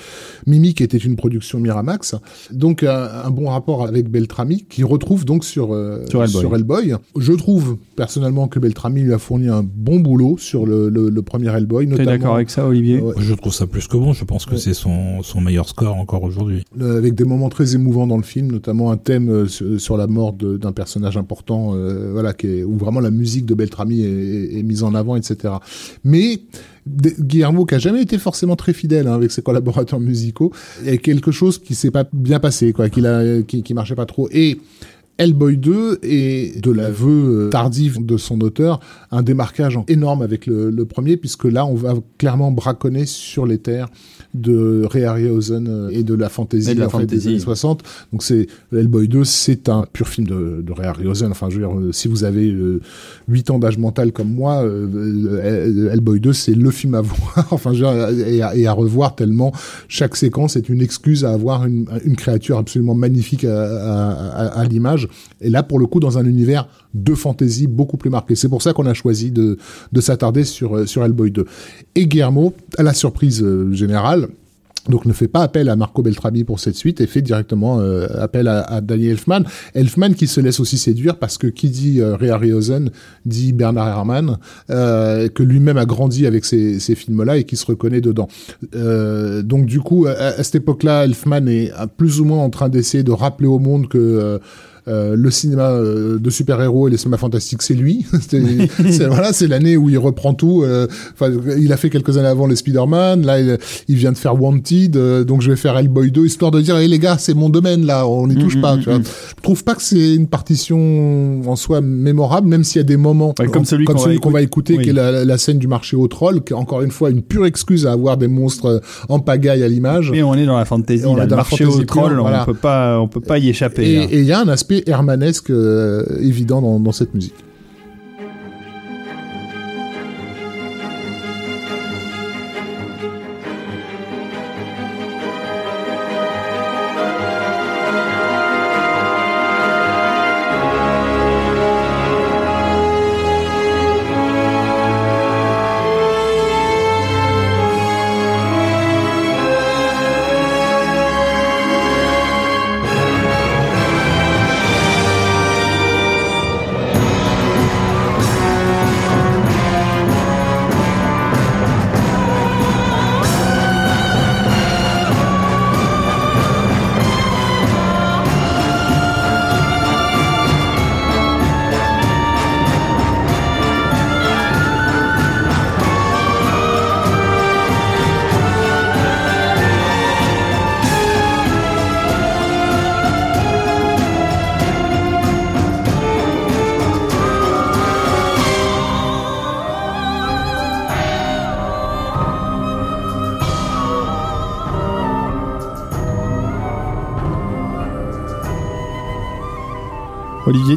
Mimique était une production Miramax. Donc un, bon rapport avec Beltrami, qui retrouve donc sur sur Hellboy. Sur Hellboy je trouve personnellement que Beltrami lui a fourni un bon boulot sur le, le, premier Hellboy. T'es d'accord avec ça, Olivier Je trouve ça plus que bon. Je pense que c'est son, son meilleur score encore aujourd'hui. Avec des moments très émouvants dans le film, notamment un thème euh, sur, la mort d'un personnage important, euh, voilà, qui est, où vraiment la musique de Beltrami est, est, mise en avant, etc. Mais Guillermo, qui a jamais été forcément très fidèle hein, avec ses collaborateurs musicaux, il y a quelque chose qui s'est pas bien passé, quoi, a, qui, qui marchait pas trop. Et Hellboy 2 est, de l'aveu euh, tardif de son auteur, un démarquage énorme avec le, le, premier, puisque là, on va clairement braconner sur les terres de Ray Harryhausen euh, et de la fantasy, en fait, des années 60. Donc c'est Hellboy 2, c'est un pur film de, de Ray Harryhausen. Enfin, je veux dire, euh, si vous avez euh, 8 ans d'âge mental comme moi, euh, Hellboy 2, c'est le film à voir, <laughs> enfin, je veux dire, et, à, et, à, revoir tellement chaque séquence est une excuse à avoir une, une créature absolument magnifique à, à, à l'image. Et là, pour le coup, dans un univers de fantasy beaucoup plus marqué. C'est pour ça qu'on a choisi de, de s'attarder sur, sur Hellboy 2. Et Guillermo, à la surprise générale, donc ne fait pas appel à Marco Beltrami pour cette suite et fait directement euh, appel à, à Danny Elfman. Elfman qui se laisse aussi séduire parce que qui dit euh, Ray dit Bernard Herrmann, euh, que lui-même a grandi avec ces, films-là et qui se reconnaît dedans. Euh, donc du coup, à cette époque-là, Elfman est plus ou moins en train d'essayer de rappeler au monde que euh, euh, le cinéma euh, de super-héros et le cinéma fantastique, c'est lui. <laughs> <laughs> c'est, voilà, c'est l'année où il reprend tout. Euh, enfin, il a fait quelques années avant les Spider-Man. Là, il, il, vient de faire Wanted. donc, je vais faire Hellboy 2, histoire de dire, hé les gars, c'est mon domaine là, on n'y touche mm, pas. Mm, tu vois. Mm. Je trouve pas que c'est une partition en soi mémorable, même s'il y a des moments ouais, comme celui, comme qu'on, celui va qu'on va écouter, oui. qui est la, la, scène du marché aux trolls, qui est encore une fois une pure excuse à avoir des monstres en pagaille à l'image. Mais on est dans la fantasy. On là, est dans le marché aux trolls, voilà. on peut pas, on peut pas y échapper. Et il y a un aspect hermanesque euh, évident dans, dans cette musique.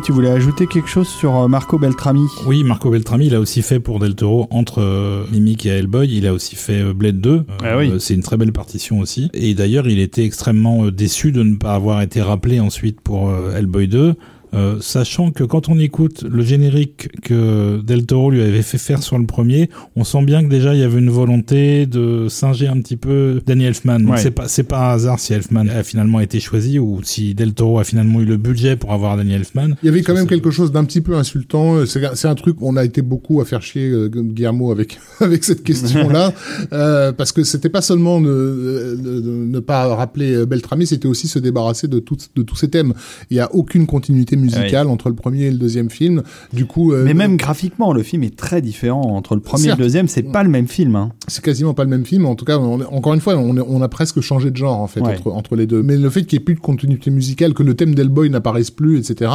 Tu voulais ajouter quelque chose sur euh, Marco Beltrami? Oui, Marco Beltrami, il a aussi fait pour Del Toro, entre euh, Mimic et Hellboy, il a aussi fait euh, Blade 2. Ah oui. C'est une très belle partition aussi. Et d'ailleurs, il était extrêmement déçu de ne pas avoir été rappelé ensuite pour Hellboy 2. Euh, sachant que quand on écoute le générique que Del Toro lui avait fait faire sur le premier, on sent bien que déjà il y avait une volonté de singer un petit peu Danny Elfman. Ouais. C'est pas c'est pas un hasard si Elfman a finalement été choisi ou si Del Toro a finalement eu le budget pour avoir Danny Elfman. Il y avait quand même quelque chose d'un petit peu insultant. C'est c'est un truc, on a été beaucoup à faire chier euh, Guillermo avec <laughs> avec cette question-là, <laughs> euh, parce que c'était pas seulement de ne pas rappeler euh, Beltrami, c'était aussi se débarrasser de, tout, de tous ces thèmes. Il y a aucune continuité musicale entre le premier et le deuxième film. Du coup, euh, Mais même graphiquement, le film est très différent entre le premier et le deuxième. C'est pas le même film. Hein. c'est quasiment pas le même film. En tout cas, on encore une fois, on, a presque changé de genre en fait Ouais. entre, entre les deux. Mais le fait qu'il n'y ait plus de continuité musicale, que le thème d'Hellboy n'apparaisse plus, etc.,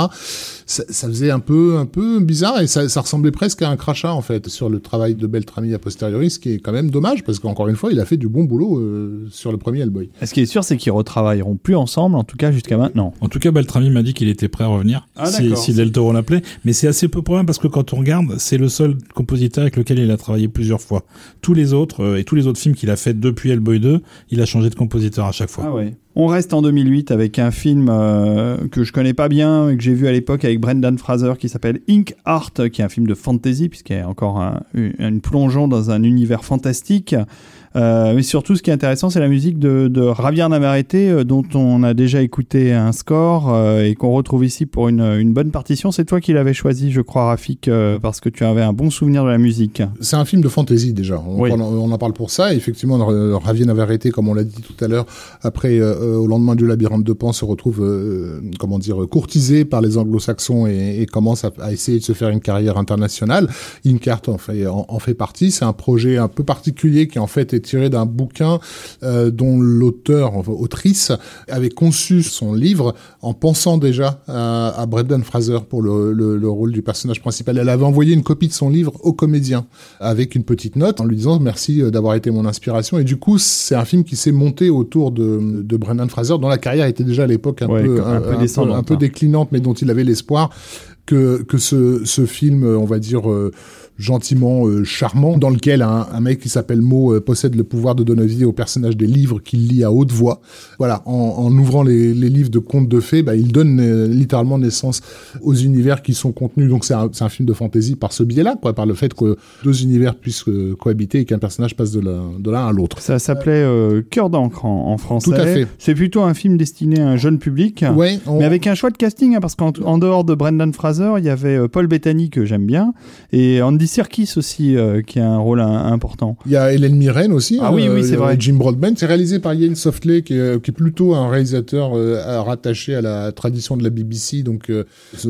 ça, ça faisait un peu, un peu bizarre et ça, ça ressemblait presque à un crachat en fait sur le travail de Beltrami a posteriori, ce qui est quand même dommage parce qu'encore une fois, il a fait du bon boulot euh, sur le premier Hellboy. Ce qui est sûr, c'est qu'ils retravailleront plus ensemble, en tout cas jusqu'à maintenant. En tout cas, Beltrami m'a dit qu'il était prêt à revenir Ah, si, si Del Toro l'appelait. Mais c'est assez peu probable parce que quand on regarde, c'est le seul compositeur avec lequel il a travaillé plusieurs fois. Tous les autres euh, et tous les autres films qu'il a fait depuis Hellboy 2, il a changé de compositeur à chaque fois. Ah ouais. On reste en 2008 avec un film euh, que je connais pas bien et que j'ai vu à l'époque avec Brendan Fraser qui s'appelle Ink Art, qui est un film de fantasy puisqu'il y a encore un, une plongeon dans un univers fantastique. Euh, mais surtout, ce qui est intéressant, c'est la musique de, de Javier Navarrete, euh, dont on a déjà écouté un score euh, et qu'on retrouve ici pour une, une bonne partition. C'est toi qui l'avais choisi, je crois, Rafik, euh, parce que tu avais un bon souvenir de la musique. C'est un film de fantasy déjà. On, Oui. en- on en parle pour ça. Effectivement, Javier Navarrete, comme on l'a dit tout à l'heure, après au lendemain du labyrinthe de Pan, se retrouve comment dire courtisé par les Anglo-Saxons et, et commence à, à essayer de se faire une carrière internationale. Inkart en fait en, en fait partie. C'est un projet un peu particulier qui en fait est tiré d'un bouquin euh, dont l'auteur, enfin, autrice, avait conçu son livre en pensant déjà à, à Brendan Fraser pour le, le- le rôle du personnage principal. Elle avait envoyé une copie de son livre au comédien avec une petite note en lui disant merci euh, d'avoir été mon inspiration. Et du coup, c'est un film qui s'est monté autour de, de Brendan Fraser, dont la carrière était déjà à l'époque un, Ouais, peu, un peu descendante, un peu hein. déclinante, mais dont il avait l'espoir que, que ce, ce film, euh, on va dire, euh, gentiment euh, charmant, dans lequel un, un mec qui s'appelle Mo euh, possède le pouvoir de donner vie au personnage des livres qu'il lit à haute voix. Voilà, en, en ouvrant les, les livres de contes de fées, bah, il donne euh, littéralement naissance aux univers qui sont contenus. Donc c'est un, c'est un film de fantasy par ce biais-là, quoi, par le fait que deux univers puissent cohabiter et qu'un personnage passe de l'un à l'autre. Ça s'appelait Cœur d'encre en, en français. Tout à fait. C'est plutôt un film destiné à un jeune public. Ouais, on- Mais avec un choix de casting, hein, parce qu'en en dehors de Brendan Fraser, il y avait euh, Paul Bettany que j'aime bien, et Andy Serkis aussi, euh, qui a un rôle un- important. Il y a Hélène Mirren aussi. Ah oui, oui, c'est vrai. Jim Broadbent. C'est réalisé par Ian Softley, qui est, qui est plutôt un réalisateur euh, rattaché à la tradition de la BBC. Donc, euh,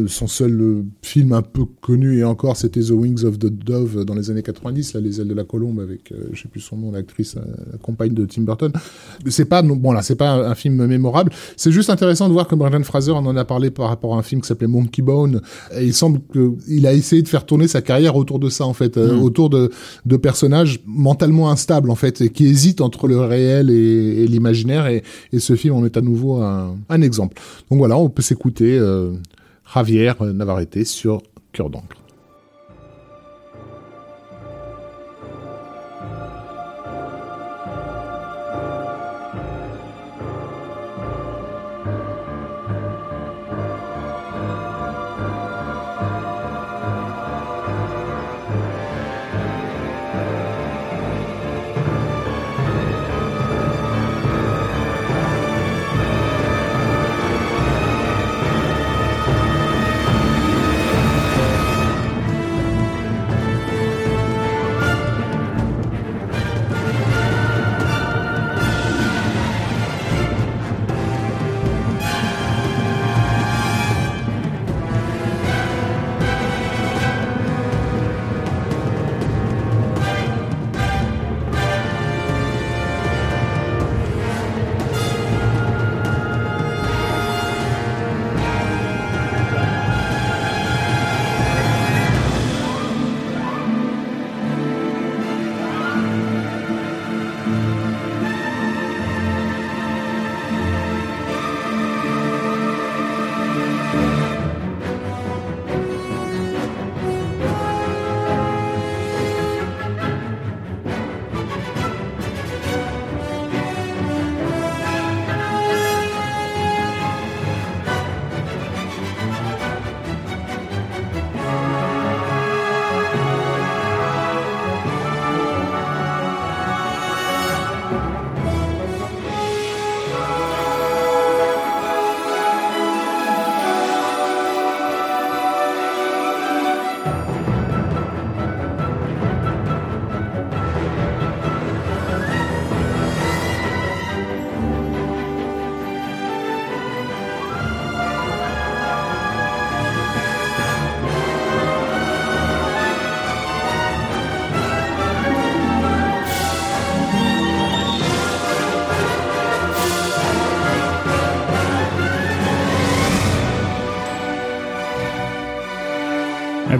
son seul euh, film un peu connu et encore, c'était The Wings of the Dove dans les années 90, là, les ailes de la colombe avec, euh, je sais plus son nom, l'actrice, euh, la compagne de Tim Burton. C'est pas, non, bon là, c'est pas un, un film mémorable. C'est juste intéressant de voir que Brendan Fraser on en a parlé par rapport à un film qui s'appelait Monkey Bone. Et il semble qu'il a essayé de faire tourner sa carrière autour de ça, en fait, euh, Mm. autour de, de personnages mentalement instables, en fait, et qui hésitent entre le réel et, et l'imaginaire. Et, et ce film en est à nouveau un, un exemple. Donc voilà, on peut s'écouter euh, Javier Navarrete sur Cœur d'encre.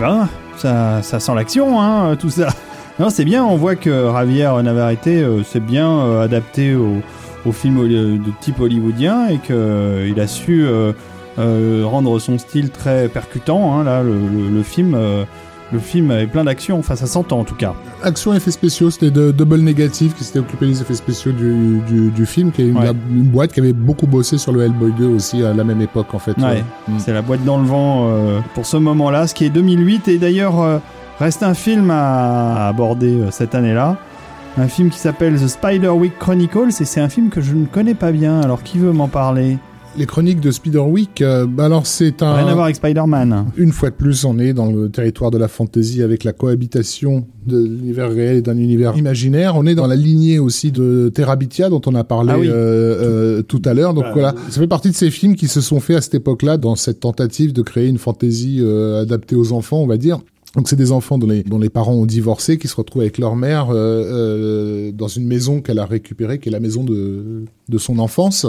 Ben, ça, ça sent l'action, hein, tout ça. Non, c'est bien, on voit que Javier Navarrete euh, s'est bien euh, adapté au, film holi- de type hollywoodien et qu'il a su euh, euh, rendre son style très percutant. hein, là, le, film, euh, le film est plein d'action, enfin ça s'entend en tout cas. Action effets spéciaux, c'était de Double Negative qui s'était occupé des effets spéciaux du, du, du film, qui est une, Ouais. une boîte qui avait beaucoup bossé sur le Hellboy 2 aussi à la même époque en fait. Ouais. Mm. C'est la boîte dans le vent euh, pour ce moment-là, ce qui est 2008 et d'ailleurs euh, reste un film à, à aborder euh, cette année-là. Un film qui s'appelle The Spiderwick Chronicles et c'est un film que je ne connais pas bien. Alors qui veut m'en parler? Les chroniques de Spiderwick, euh, bah alors c'est un... Rien à voir avec Spider-Man. Une fois de plus, on est dans le territoire de la fantasy avec la cohabitation de l'univers réel et d'un univers imaginaire. On est dans la lignée aussi de Terabithia dont on a parlé Ah oui. euh, euh, tout à l'heure. Donc Ah, voilà, ça fait partie de ces films qui se sont faits à cette époque-là dans cette tentative de créer une fantasy euh, adaptée aux enfants, on va dire. Donc c'est des enfants dont les, dont les parents ont divorcé, qui se retrouvent avec leur mère euh, euh, dans une maison qu'elle a récupérée, qui est la maison de, de son enfance.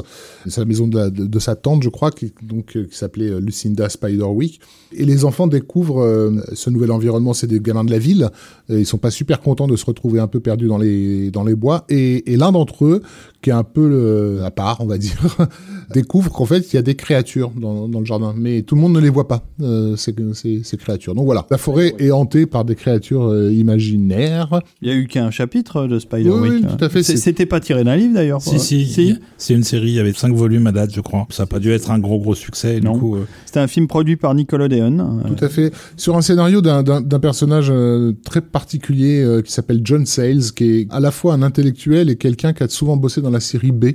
C'est la maison de, la- de, de sa tante, je crois, qui, donc, euh, qui s'appelait euh, Lucinda Spiderwick. Et les enfants découvrent euh, ce nouvel environnement, c'est des gamins de la ville. Ils sont pas super contents de se retrouver un peu perdus dans les, dans les bois. Et, et l'un d'entre eux, qui est un peu le- à part, on va dire, <laughs> découvre qu'en fait, il y a des créatures dans, dans le jardin. Mais tout le monde ne les voit pas, euh, ces, ces, ces créatures. Donc voilà, la forêt est hantée par des créatures euh, imaginaires. Il y a eu qu'un chapitre de Spider-Wick. Oui, oui, tout à fait, C'était pas tiré d'un livre d'ailleurs. Si, si, c'est une série avec cinq volumes à date, je crois. Ça n'a pas dû être un gros, gros succès. et Du Non. coup, euh, C'était un film produit par Nickelodeon. Euh, Tout à fait. Sur un scénario d'un- d'un d'un personnage euh, très particulier euh, qui s'appelle John Sayles, qui est à la fois un intellectuel et quelqu'un qui a souvent bossé dans la série B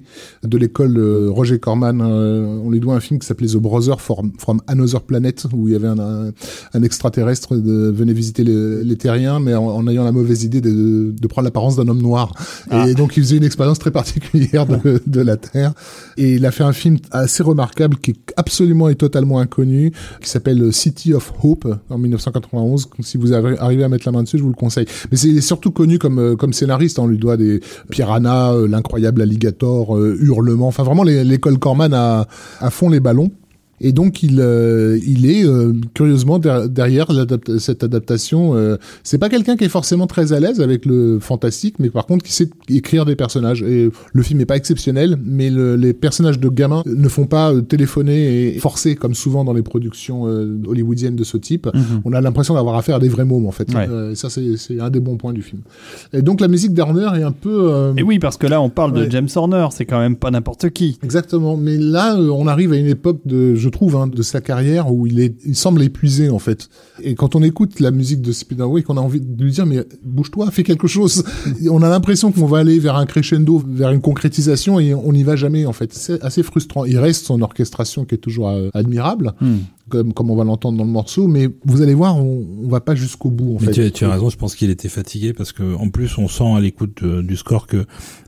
de l'école euh, Roger Corman. Euh, on lui doit un film qui s'appelait The Brother from, from Another Planet, où il y avait un, un, un extraterrestre de venait visiter les, les terriens, mais en, en ayant la mauvaise idée de, de prendre l'apparence d'un homme noir. Ah. Et donc il faisait une expérience très particulière de, <laughs> de la Terre. Et il a fait un film assez remarquable qui est absolument et totalement inconnu, qui s'appelle City of Hope en 1991. Si vous arrivez à mettre la main dessus, je vous le conseille. Mais c'est surtout connu comme euh, comme scénariste. On lui doit des Piranha, euh, l'incroyable Alligator, euh, Hurlement. Enfin vraiment l'école Corman à à fond les ballons. Et donc il euh, il est euh, curieusement der- derrière cette adaptation. Euh, c'est pas quelqu'un qui est forcément très à l'aise avec le fantastique, mais par contre qui sait écrire des personnages. Et le film est pas exceptionnel, mais le- les personnages de gamins ne font pas euh, téléphoner et forcer comme souvent dans les productions euh, hollywoodiennes de ce type. Mhm. On a l'impression d'avoir affaire à des vrais mômes en fait. Ouais. Euh, ça c'est un des bons points du film. Et donc la musique d'Arner est un peu euh, Et oui, parce que là, on parle de. James Horner, c'est quand même pas n'importe qui. Exactement, mais là on arrive à une époque de, je trouve, hein, de sa carrière où il est, il semble épuisé en fait. Et quand on écoute la musique de Spiderwick, on a envie de lui dire mais bouge-toi, fais quelque chose. On a l'impression qu'on va aller vers un crescendo, vers une concrétisation et on n'y va jamais en fait. C'est assez frustrant. Il reste son orchestration qui est toujours euh, admirable, Hmm. Comme comme on va l'entendre dans le morceau, mais vous allez voir, on, on va pas jusqu'au bout en Mais fait. tu, tu as raison, je pense qu'il était fatigué parce que en plus on sent à l'écoute du score que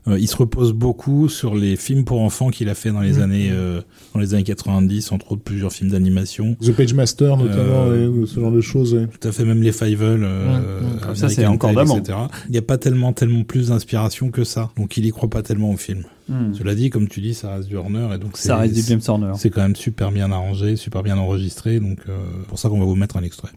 euh, il se repose beaucoup sur les films pour enfants qu'il a fait dans les Mhm. années euh, dans les années 90, entre autres plusieurs films d'animation. The Page Master notamment, Euh, ou ce genre de choses. ouais. Tout à fait, même les Fievel, euh, Ouais, ouais. Ça, c'est encore etc. Il n'y a pas tellement, tellement plus d'inspiration que ça. Donc il y croit pas tellement au film. Hmm. Cela dit, comme tu dis, ça reste du Horner et donc c'est Ça reste du James Horner. c'est quand même super bien arrangé, super bien enregistré. Donc euh, pour ça qu'on va vous mettre un extrait.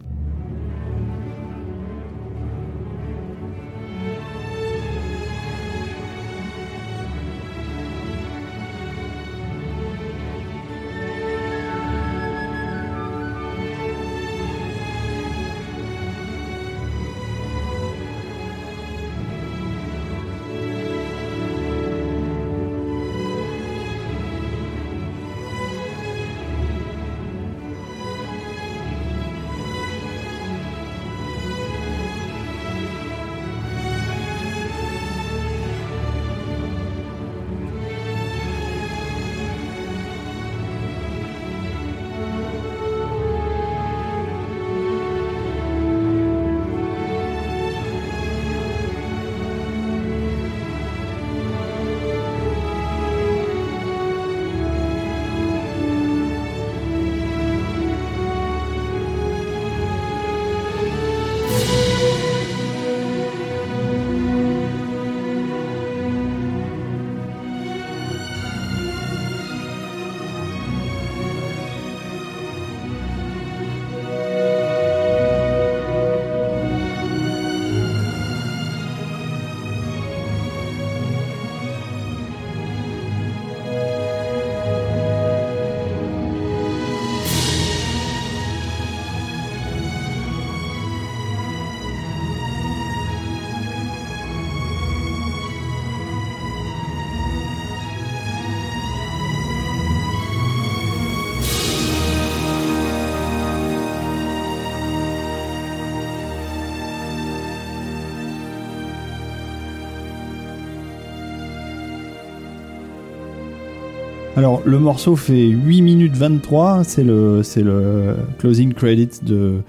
Alors, le morceau fait 8 minutes 23, c'est le, c'est le closing credit de,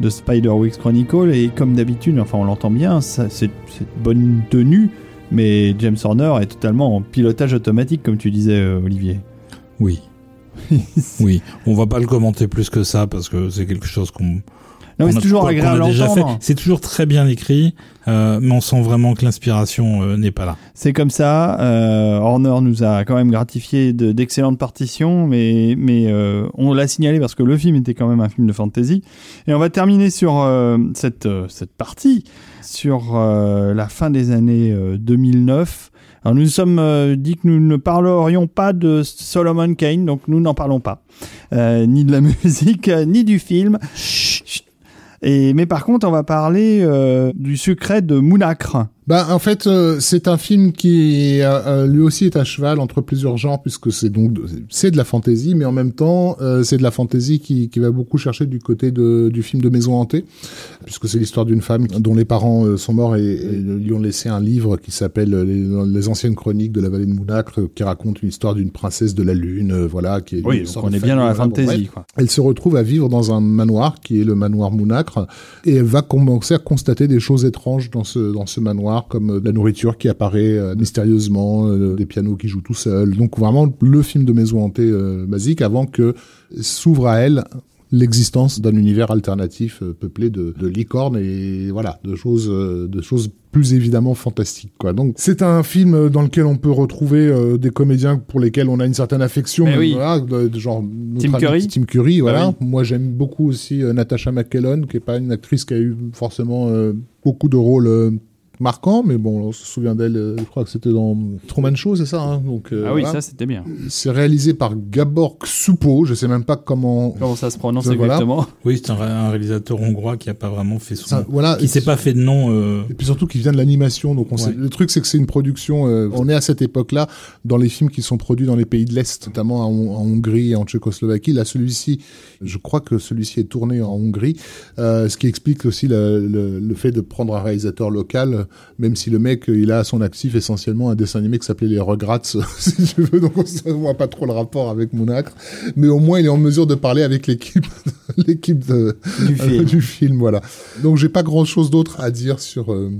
de Spider-Weeks Chronicle, et comme d'habitude, enfin on l'entend bien, c'est bonne tenue, mais James Horner est totalement en pilotage automatique, comme tu disais, euh, Olivier. Oui. <laughs> oui, on va pas le commenter plus que ça parce que c'est quelque chose qu'on Non, mais c'est toujours agréable à entendre. C'est toujours très bien écrit, euh, mais on sent vraiment que l'inspiration euh, n'est pas là. C'est comme ça. euh, Horner nous a quand même gratifié de- d'excellentes partitions, mais, mais euh, on l'a signalé parce que le film était quand même un film de fantasy. Et on va terminer sur euh, cette, euh, cette partie, sur euh, la fin des années euh, 2009. Alors nous nous sommes euh, dit que nous ne parlerions pas de Solomon Kane, donc nous n'en parlons pas. Euh, ni de la <laughs> musique, euh, ni du film. Chut. Et, mais par contre, on va parler euh, du secret de Mounacre. Bah, en fait, euh, c'est un film qui euh, euh, lui aussi est à cheval entre plusieurs genres puisque c'est donc c'est de la fantaisie, mais en même temps euh, c'est de la fantaisie qui, qui va beaucoup chercher du côté de, du film de maison hantée, puisque c'est l'histoire d'une femme dont les parents euh, sont morts et, et lui ont laissé un livre qui s'appelle euh, les, les anciennes chroniques de la vallée de Mounacre, qui raconte une histoire d'une princesse de la lune, voilà, qui est Oui, une donc on est bien dans la bref. quoi. Elle se retrouve à vivre dans un manoir qui est le manoir Mounacre et elle va commencer à constater des choses étranges dans ce dans ce manoir comme euh, la nourriture qui apparaît euh, mystérieusement, euh, des pianos qui jouent tout seuls. Donc vraiment le film de maison hantée basique avant que s'ouvre à elle l'existence d'un univers alternatif peuplé de, de licornes et voilà de choses de choses plus évidemment fantastiques quoi. Donc c'est un film dans lequel on peut retrouver euh, des comédiens pour lesquels on a une certaine affection Mais oui. voilà, de, de genre Tim Curry. Tim Curry voilà. Ah Moi j'aime beaucoup aussi euh, Natasha McKellon qui est pas une actrice qui a eu forcément euh, beaucoup de rôles marquants mais bon on se souvient d'elle euh, je crois que c'était dans Truman Show c'est ça hein donc euh, ah oui, voilà. ça c'était bien. c'est réalisé par Gabor Ksupo je sais même pas comment Comment ça se prononce voilà. exactement Oui, c'est un, ré- un réalisateur hongrois qui a pas vraiment fait son, ça, voilà qui s'est pas fait de nom. euh, Et puis surtout qui vient de l'animation. Donc on sait- le truc c'est que c'est une production. euh, on est à cette époque-là dans les films qui sont produits dans les pays de l'est, notamment en, en Hongrie et en Tchécoslovaquie. Là, celui-ci, je crois que celui-ci est tourné en Hongrie, euh, ce qui explique aussi le, le- le fait de prendre un réalisateur local, même si le mec il a à son actif essentiellement un dessin animé qui s'appelait Les Regrats, <laughs> si tu veux. Donc on ne voit pas trop le rapport avec Mounacre, mais au moins il est en mesure de parler avec l'équipe, <laughs> l'équipe du film du film, voilà. Donc j'ai pas grand chose d'autre à dire sur euh,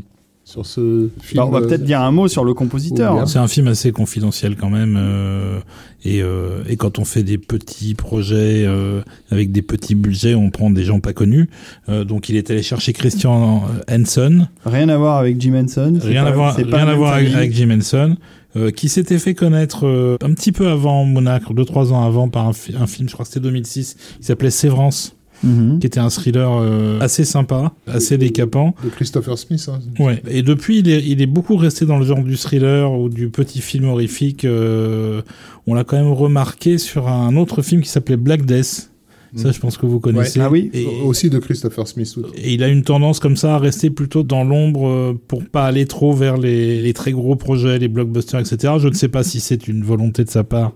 sur ce film. Bah, On va euh, peut-être dire un mot sur le compositeur. C'est un film assez confidentiel quand même, euh, et, euh, et quand on fait des petits projets euh, avec des petits budgets, on prend des gens pas connus. Euh, donc il est allé chercher Christian Hansen, Rien à voir avec Jim Henson. rien pas- à voir, rien à voir avec, Jim Henson, euh, qui s'était fait connaître euh, un petit peu avant Monaco, deux trois ans avant par un, fi- un film, je crois que c'était 2006, qui s'appelait Sévrance, Mhm. qui était un thriller euh, assez sympa, assez décapant. de Christopher Smith. Hein. Ouais. Et depuis, il est, il est beaucoup resté dans le genre du thriller ou du petit film horrifique. euh, on l'a quand même remarqué sur un autre film qui s'appelait Black Death. Ça, Mm. je pense que vous connaissez. Ah oui. Et, Aussi de Christopher Smith. oui. et il a une tendance comme ça à rester plutôt dans l'ombre euh, pour pas aller trop vers les, les très gros projets, les blockbusters, etc. Je ne sais pas si c'est une volonté de sa part.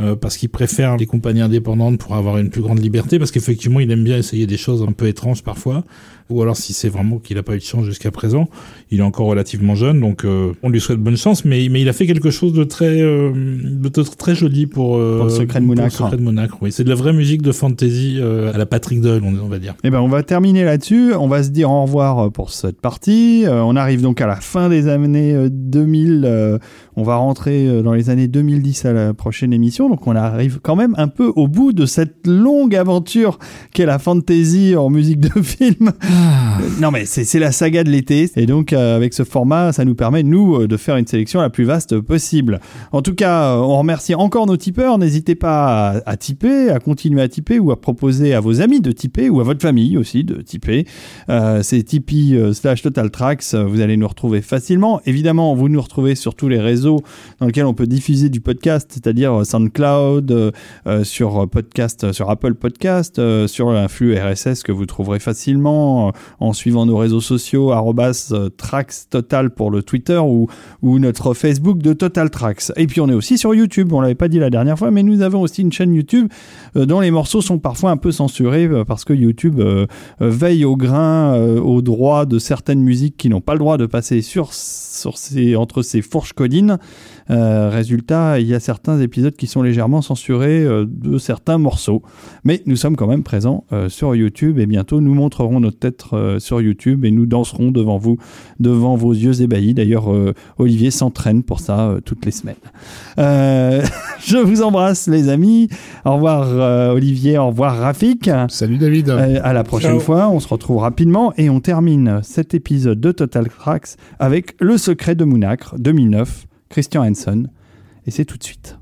Euh, parce qu'il préfère les compagnies indépendantes pour avoir une plus grande liberté, parce qu'effectivement il aime bien essayer des choses un peu étranges parfois, ou alors si c'est vraiment qu'il n'a pas eu de chance jusqu'à présent, il est encore relativement jeune, donc euh, on lui souhaite bonne chance, mais, mais il a fait quelque chose de très, euh, de très joli pour, euh, Pour le secret de le secret de Mounacre, oui. C'est de la vraie musique de fantasy euh, à la Patrick Doyle, on, va dire. Eh ben, on va terminer là-dessus. On va se dire au revoir pour cette partie. On arrive donc à la fin des années euh, 2000. euh, on va rentrer dans les années 2010 à la prochaine émission. Donc, on arrive quand même un peu au bout de cette longue aventure qu'est la fantasy en musique de <laughs> film. Non, mais c'est la saga de l'été. Et donc, euh, avec ce format, ça nous permet, nous, euh, de faire une sélection la plus vaste possible. En tout cas, euh, on remercie encore nos tipeurs. N'hésitez pas à, à tiper, à continuer à tiper ou à proposer à vos amis de tiper ou à votre famille aussi de tiper. Euh, c'est Tipeee euh, slash Total Tracks. Euh, Vous allez nous retrouver facilement. Évidemment, vous nous retrouvez sur tous les réseaux dans lesquels on peut diffuser du podcast, c'est-à-dire euh, SoundCloud, euh, euh, sur euh, podcast, euh, sur Apple Podcast, euh, sur un flux RSS que vous trouverez facilement en suivant nos réseaux sociaux euh, Trax Total pour le Twitter ou, notre Facebook de Total Tracks. Et puis on est aussi sur YouTube, on l'avait pas dit la dernière fois, mais nous avons aussi une chaîne YouTube euh, dont les morceaux sont parfois un peu censurés euh, parce que YouTube veille au grain, au droit de certaines musiques qui n'ont pas le droit de passer sur sur ces, entre ces fourches codines. Euh, résultat, il y a certains épisodes qui sont légèrement censurés euh, de certains morceaux. Mais nous sommes quand même présents euh, sur YouTube et bientôt nous montrerons notre tête sur YouTube et nous danserons devant vous, devant vos yeux ébahis. D'ailleurs, Olivier s'entraîne pour ça toutes les semaines. <laughs> je vous embrasse les amis. Au revoir Olivier, au revoir Rafik. Salut David. à la prochaine fois, on se retrouve rapidement et on termine cet épisode de Total Cracks avec Le secret de Mounacre 2009. Christian Hanson, et c'est tout de suite.